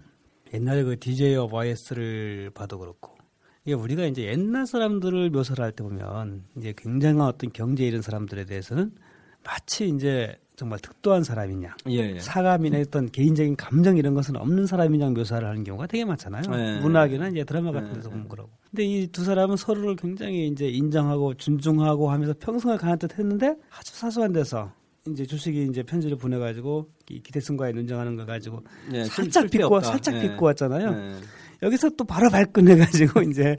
옛날에 그 DJ of YS를 봐도 그렇고 이게 우리가 이제 옛날 사람들을 묘사를 할 때 보면 이제 굉장한 어떤 경제 이런 사람들에 대해서는 마치 이제 정말 특도한 사람이냐 예, 예. 사감이나 어떤 개인적인 감정 이런 것은 없는 사람이냐 묘사를 하는 경우가 되게 많잖아요. 네. 문학이나 이제 드라마 같은 네, 데서 네. 보면 그러고. 근데 이 두 사람은 서로를 굉장히 이제 인정하고 존중하고 하면서 평생을 가는 듯 했는데 아주 사소한 데서 이제 주식이 이제 편지를 보내가지고 이 기대승과의 논쟁하는 거 가지고 예, 살짝 쓸- 비꼬. 살짝 예. 비꼬 왔잖아요. 예. 여기서 또 바로 발끈해가지고 이제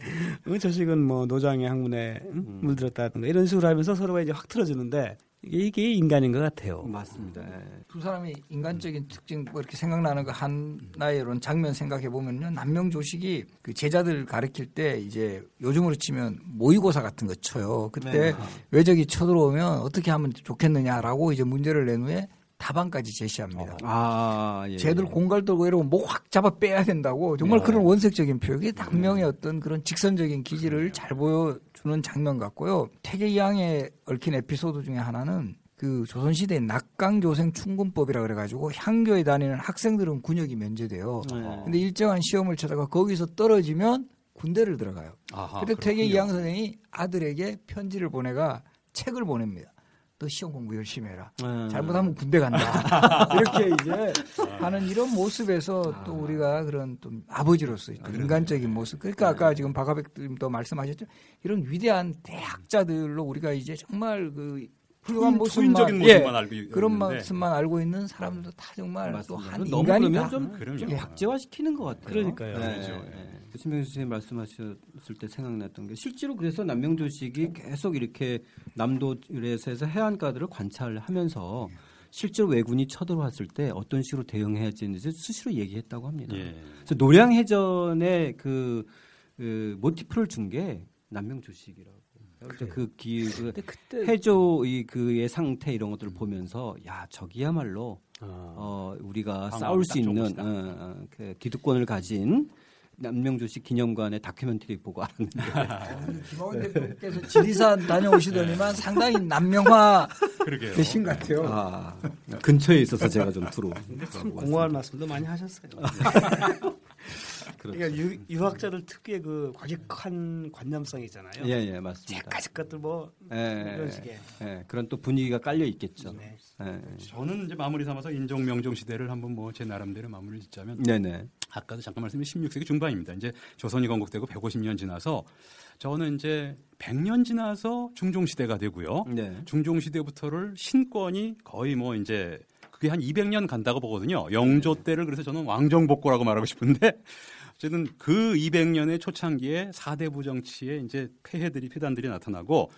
어, 저식은 뭐 노장의 학문에 응? 음. 물들었다든가 이런 식으로 하면서 서로가 이제 확 틀어지는데 이게, 이게 인간인 것 같아요. 맞습니다. 예. 두 사람의 인간적인 특징 뭐 이렇게 생각나는 거 하나의 이런 장면 생각해 보면요 남명 조식이 그 제자들 가르칠 때 이제 요즘으로 치면 모의고사 같은 거 쳐요. 그때 네. 외적이 쳐들어오면 어떻게 하면 좋겠느냐라고 이제 문제를 낸 후에 답안까지 제시합니다. 아, 예. 쟤들 공갈 들고 이러고 목 확 잡아 빼야 된다고 정말 네. 그런 원색적인 표현이 남명의 어떤 그런 직선적인 기질을 잘 보여 주는 장면 같고요. 태계 이항에 얽힌 에피소드 중에 하나는 그 조선시대 낙강조생 충군법이라 그래가지고 향교에 다니는 학생들은 군역이 면제돼요. 네. 근데 일정한 시험을 쳐다가 거기서 떨어지면 군대를 들어가요. 아하, 그때 태계. 이항 선생이 아들에게 편지를 보내가 책을 보냅니다. 너 시험 공부 열심히 해라. 예. 잘못하면 군대 간다. 이렇게 이제 하는 이런 모습에서 또 우리가 그런 좀 아버지로서 또 인간적인 모습. 그러니까 아까 지금 박하백님도 말씀하셨죠. 이런 위대한 대학자들로 우리가 이제 정말 그 훌륭한 초인- 모습만 초인적인 예, 모습만 알고 그런 있는데. 모습만 알고 있는 사람들도 다 정말 또 맞습니다. 한 너무 인간이다. 그러면 좀, 그럼요. 좀 예. 박제화시키는 것 같아요. 그러니까요. 네. 그렇죠. 네. 신명 선생님 말씀하셨을 때 생각났던 게 실제로 그래서 남명조식이 계속 이렇게 남도에서 해서 해안가들을 관찰하면서 실제로 왜군이 쳐들어왔을 때 어떤 식으로 대응해야 되는지 스스로 얘기했다고 합니다. 예. 그래서 노량해전의 그, 그 모티프를 준 게 남명조식이라고. 그래서 그 기, 그 근데 그때 해조 이 그의 상태 이런 것들을 보면서 야 저기야말로 어, 우리가 싸울 딱수 있는. 어, 어, 그 기득권을 가진 남명조 씨 기념관의 다큐멘터리 보고 알았는데 김학원 대표께서 지리산 다녀오시더니만 상당히 남명화. 되신 것 같아요. 아, 근처에 있어서 제가 좀 들어. 참 공허한 말씀도 많이 하셨어요. 그러니까 유, 유학자들 특유의 그 과격한 관념성이잖아요. 예, 예, 맞습니다. 제까지 것들 뭐 예, 이런 식의. 예, 그런 또 분위기가 깔려 있겠죠. 네. 예. 저는 이제 마무리 삼아서 인종 명종 시대를 한번 뭐 제 나름대로 마무리를 짓자면 네 네. 아까도 잠깐 말씀드린 16세기 중반입니다. 이제 조선이 건국되고 150년 지나서 저는 이제 100년 지나서 중종 시대가 되고요. 네. 중종 시대부터를 신권이 거의 뭐 이제 그게 한 200년 간다고 보거든요. 영조 때를 그래서 저는 왕정복고라고 말하고 싶은데 어쨌든 그 200년의 초창기에 사대부 정치에 이제 폐해들이 폐단들이 나타나고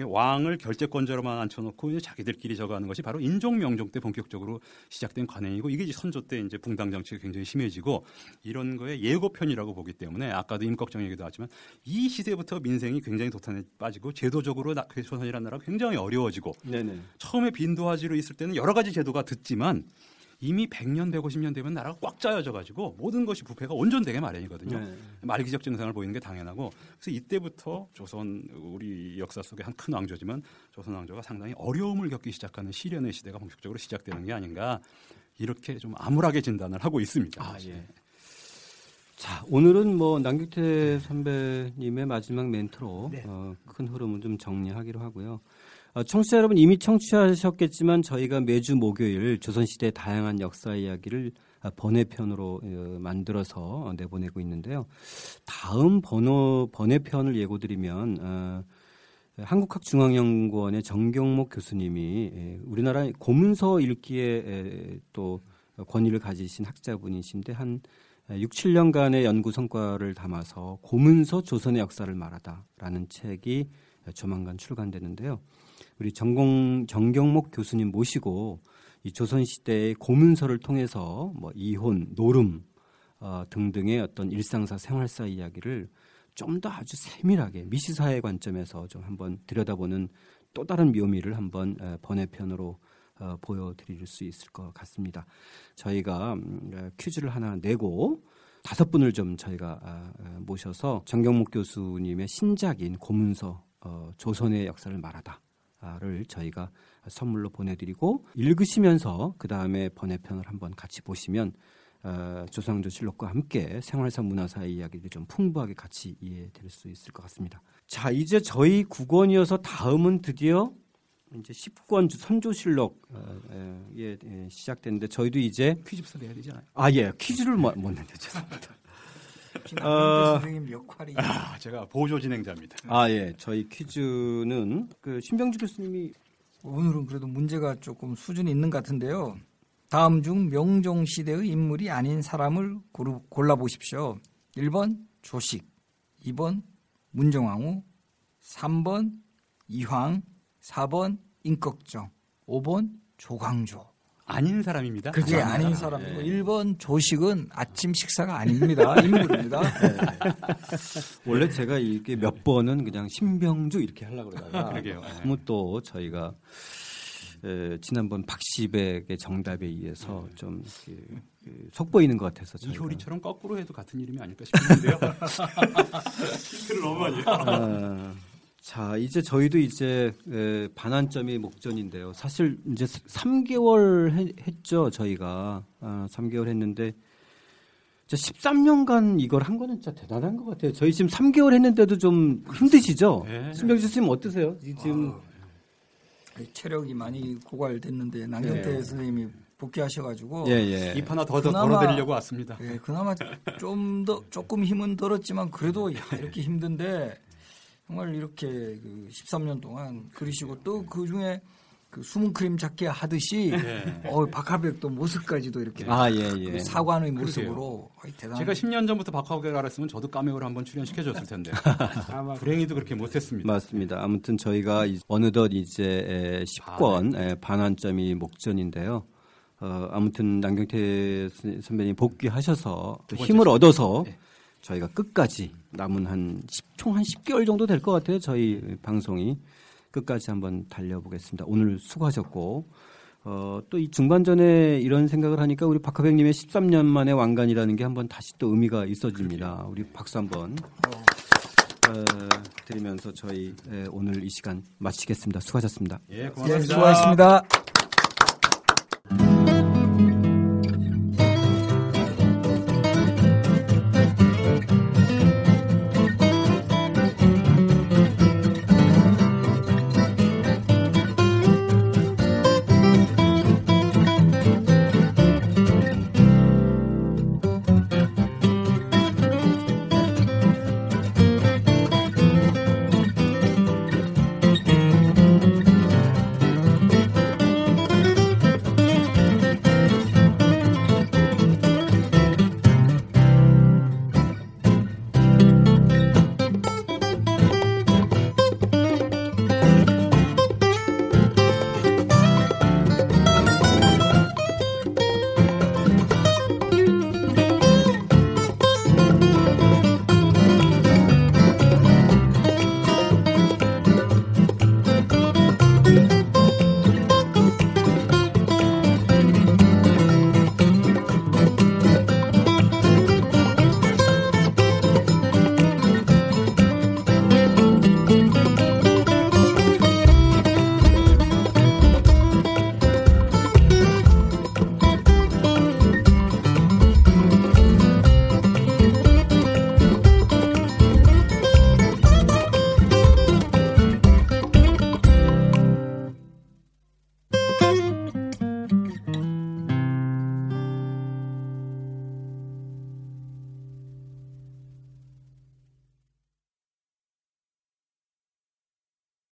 왕을 결재권자로만 앉혀놓고 이제 자기들끼리 저거하는 것이 바로 인종 명종 때 본격적으로 시작된 관행이고 이게 이제 선조 때 이제 붕당 정치가 굉장히 심해지고 이런 거에 예고편이라고 보기 때문에 아까도 임꺽정 얘기도 하지만 이 시대부터 민생이 굉장히 도탄에 빠지고 제도적으로 조선이라는 나라가 굉장히 어려워지고 네네. 처음에 빈도화지로 있을 때는 여러 가지 제도가 듣지만 이미 100년, 150년 되면 나라가 꽉 짜여져 가지고 모든 것이 부패가 온전되게 마련이거든요. 네. 말기적 증상을 보이는 게 당연하고 그래서 이때부터 조선 우리 역사 속의 한 큰 왕조지만 조선 왕조가 상당히 어려움을 겪기 시작하는 시련의 시대가 본격적으로 시작되는 게 아닌가 이렇게 좀 암울하게 진단을 하고 있습니다. 아, 예. 자, 오늘은 뭐 남규태 선배님의 마지막 멘트로 네. 어, 큰 흐름을 좀 정리하기로 하고요. 어, 청취자 여러분 이미 청취하셨겠지만 저희가 매주 목요일 조선시대의 다양한 역사 이야기를 아, 번외편으로 어, 만들어서 내보내고 있는데요. 다음 번호 번외편을 예고드리면 어, 한국학중앙연구원의 정경목 교수님이 예, 우리나라 고문서 읽기에 에, 또 권위를 가지신 학자분이신데 한 6, 7년간의 연구 성과를 담아서 고문서 조선의 역사를 말하다라는 책이 조만간 출간되는데요. 우리 정공 정경목 교수님 모시고 이 조선 시대의 고문서를 통해서 뭐 이혼, 노름 어, 등등의 어떤 일상사, 생활사 이야기를 좀 더 아주 세밀하게 미시사의 관점에서 좀 한번 들여다보는 또 다른 묘미를 한번 에, 번외편으로 어, 보여드릴 수 있을 것 같습니다. 저희가 음, 에, 퀴즈를 하나 내고 다섯 분을 좀 저희가 아, 아, 모셔서 정경목 교수님의 신작인 고문서 어, 조선의 역사를 말하다 를 저희가 선물로 보내드리고 읽으시면서 그 다음에 번외편을 한번 같이 보시면 어, 조상조 실록과 함께 생활사 문화사 이야기들이 좀 풍부하게 같이 이해될 수 있을 것 같습니다. 자 이제 저희 9권이어서 다음은 드디어 이제 10권 선조실록 어, 예, 예, 시작됐는데 저희도 이제 퀴즈부터 내야 되지 않아요? 아 예 퀴즈를 못, 못 냈는데 죄송합니다. 김학원 선생님 역할이 아, 제가 보조 진행자입니다. 아 예 저희 퀴즈는 그 신병주 교수님이 오늘은 그래도 문제가 조금 수준이 있는 것 같은데요. 다음 중 명종 시대의 인물이 아닌 사람을 고르, 골라 보십시오. 1번 조식, 2번 문정왕후, 3번 이황, 4번 임꺽정, 5번 조광조. 아닌 사람입니다. 그게 아닌 사람이고 1번 조식은 아침 식사가 아닙니다. 인물입니다. 원래 제가 이게 몇 번은 그냥 신병주 이렇게 하려고 그러다가 그러게요. 너무 또 저희가 에, 지난번 박시백의 정답에 의해서 좀 이렇게, 그, 속보이는 것 같아서 저희가 이효리처럼 거꾸로 해도 같은 이름이 아닐까 싶은데요. 힌트를 너무 많이. 아, 자, 이제 저희도 이제 에, 반환점이 목전인데요. 사실 이제 3개월 했 죠, 저희가. 아, 3개월 했는데 진짜 13년간 이걸 한 거는 진짜 대단한 것 같아요. 저희 지금 3개월 했는데도 좀 힘드시죠? 네. 신병주 선생님 어떠세요? 이 지금 체력이 많이 고갈됐는데 남경태 네. 선생님이 복귀하셔가지고 예, 예. 입 하나 더, 더 덜어드리려고 왔습니다. 예, 그나마 좀 더 조금 힘은 들었지만 그래도 야, 이렇게 힘든데 정말 이렇게 그 13년 동안 그리시고 또 그 중에 그 숨은 크림 잡기 하듯이 네. 어, 박하백도 모습까지도 이렇게 아, 예, 예. 그 사관의 모습으로 대단. 제가 10년 전부터 박하우를 알았으면 저도 까메오를 한번 출연시켜 줬을 텐데 불행히도 그렇게 못했습니다. 맞습니다. 아무튼 저희가 이- 어느덧 이제 10권 반환점이 목전인데요. 어, 아무튼 남경태 선- 선배님 복귀하셔서 힘을 시간. 얻어서 네. 저희가 끝까지 남은 한 10, 총 한 10개월 정도 될 것 같아요. 저희 방송이 끝까지 한번 달려보겠습니다. 오늘 수고하셨고 어, 또 이 중반전에 이런 생각을 하니까 우리 박하백님의 13년 만의 왕관이라는 게 한번 다시 또 의미가 있어집니다. 우리 박수 한번 어, 드리면서 저희 에, 오늘 이 시간 마치겠습니다. 수고하셨습니다. 예, 예, 고맙습니다. 수고하셨습니다.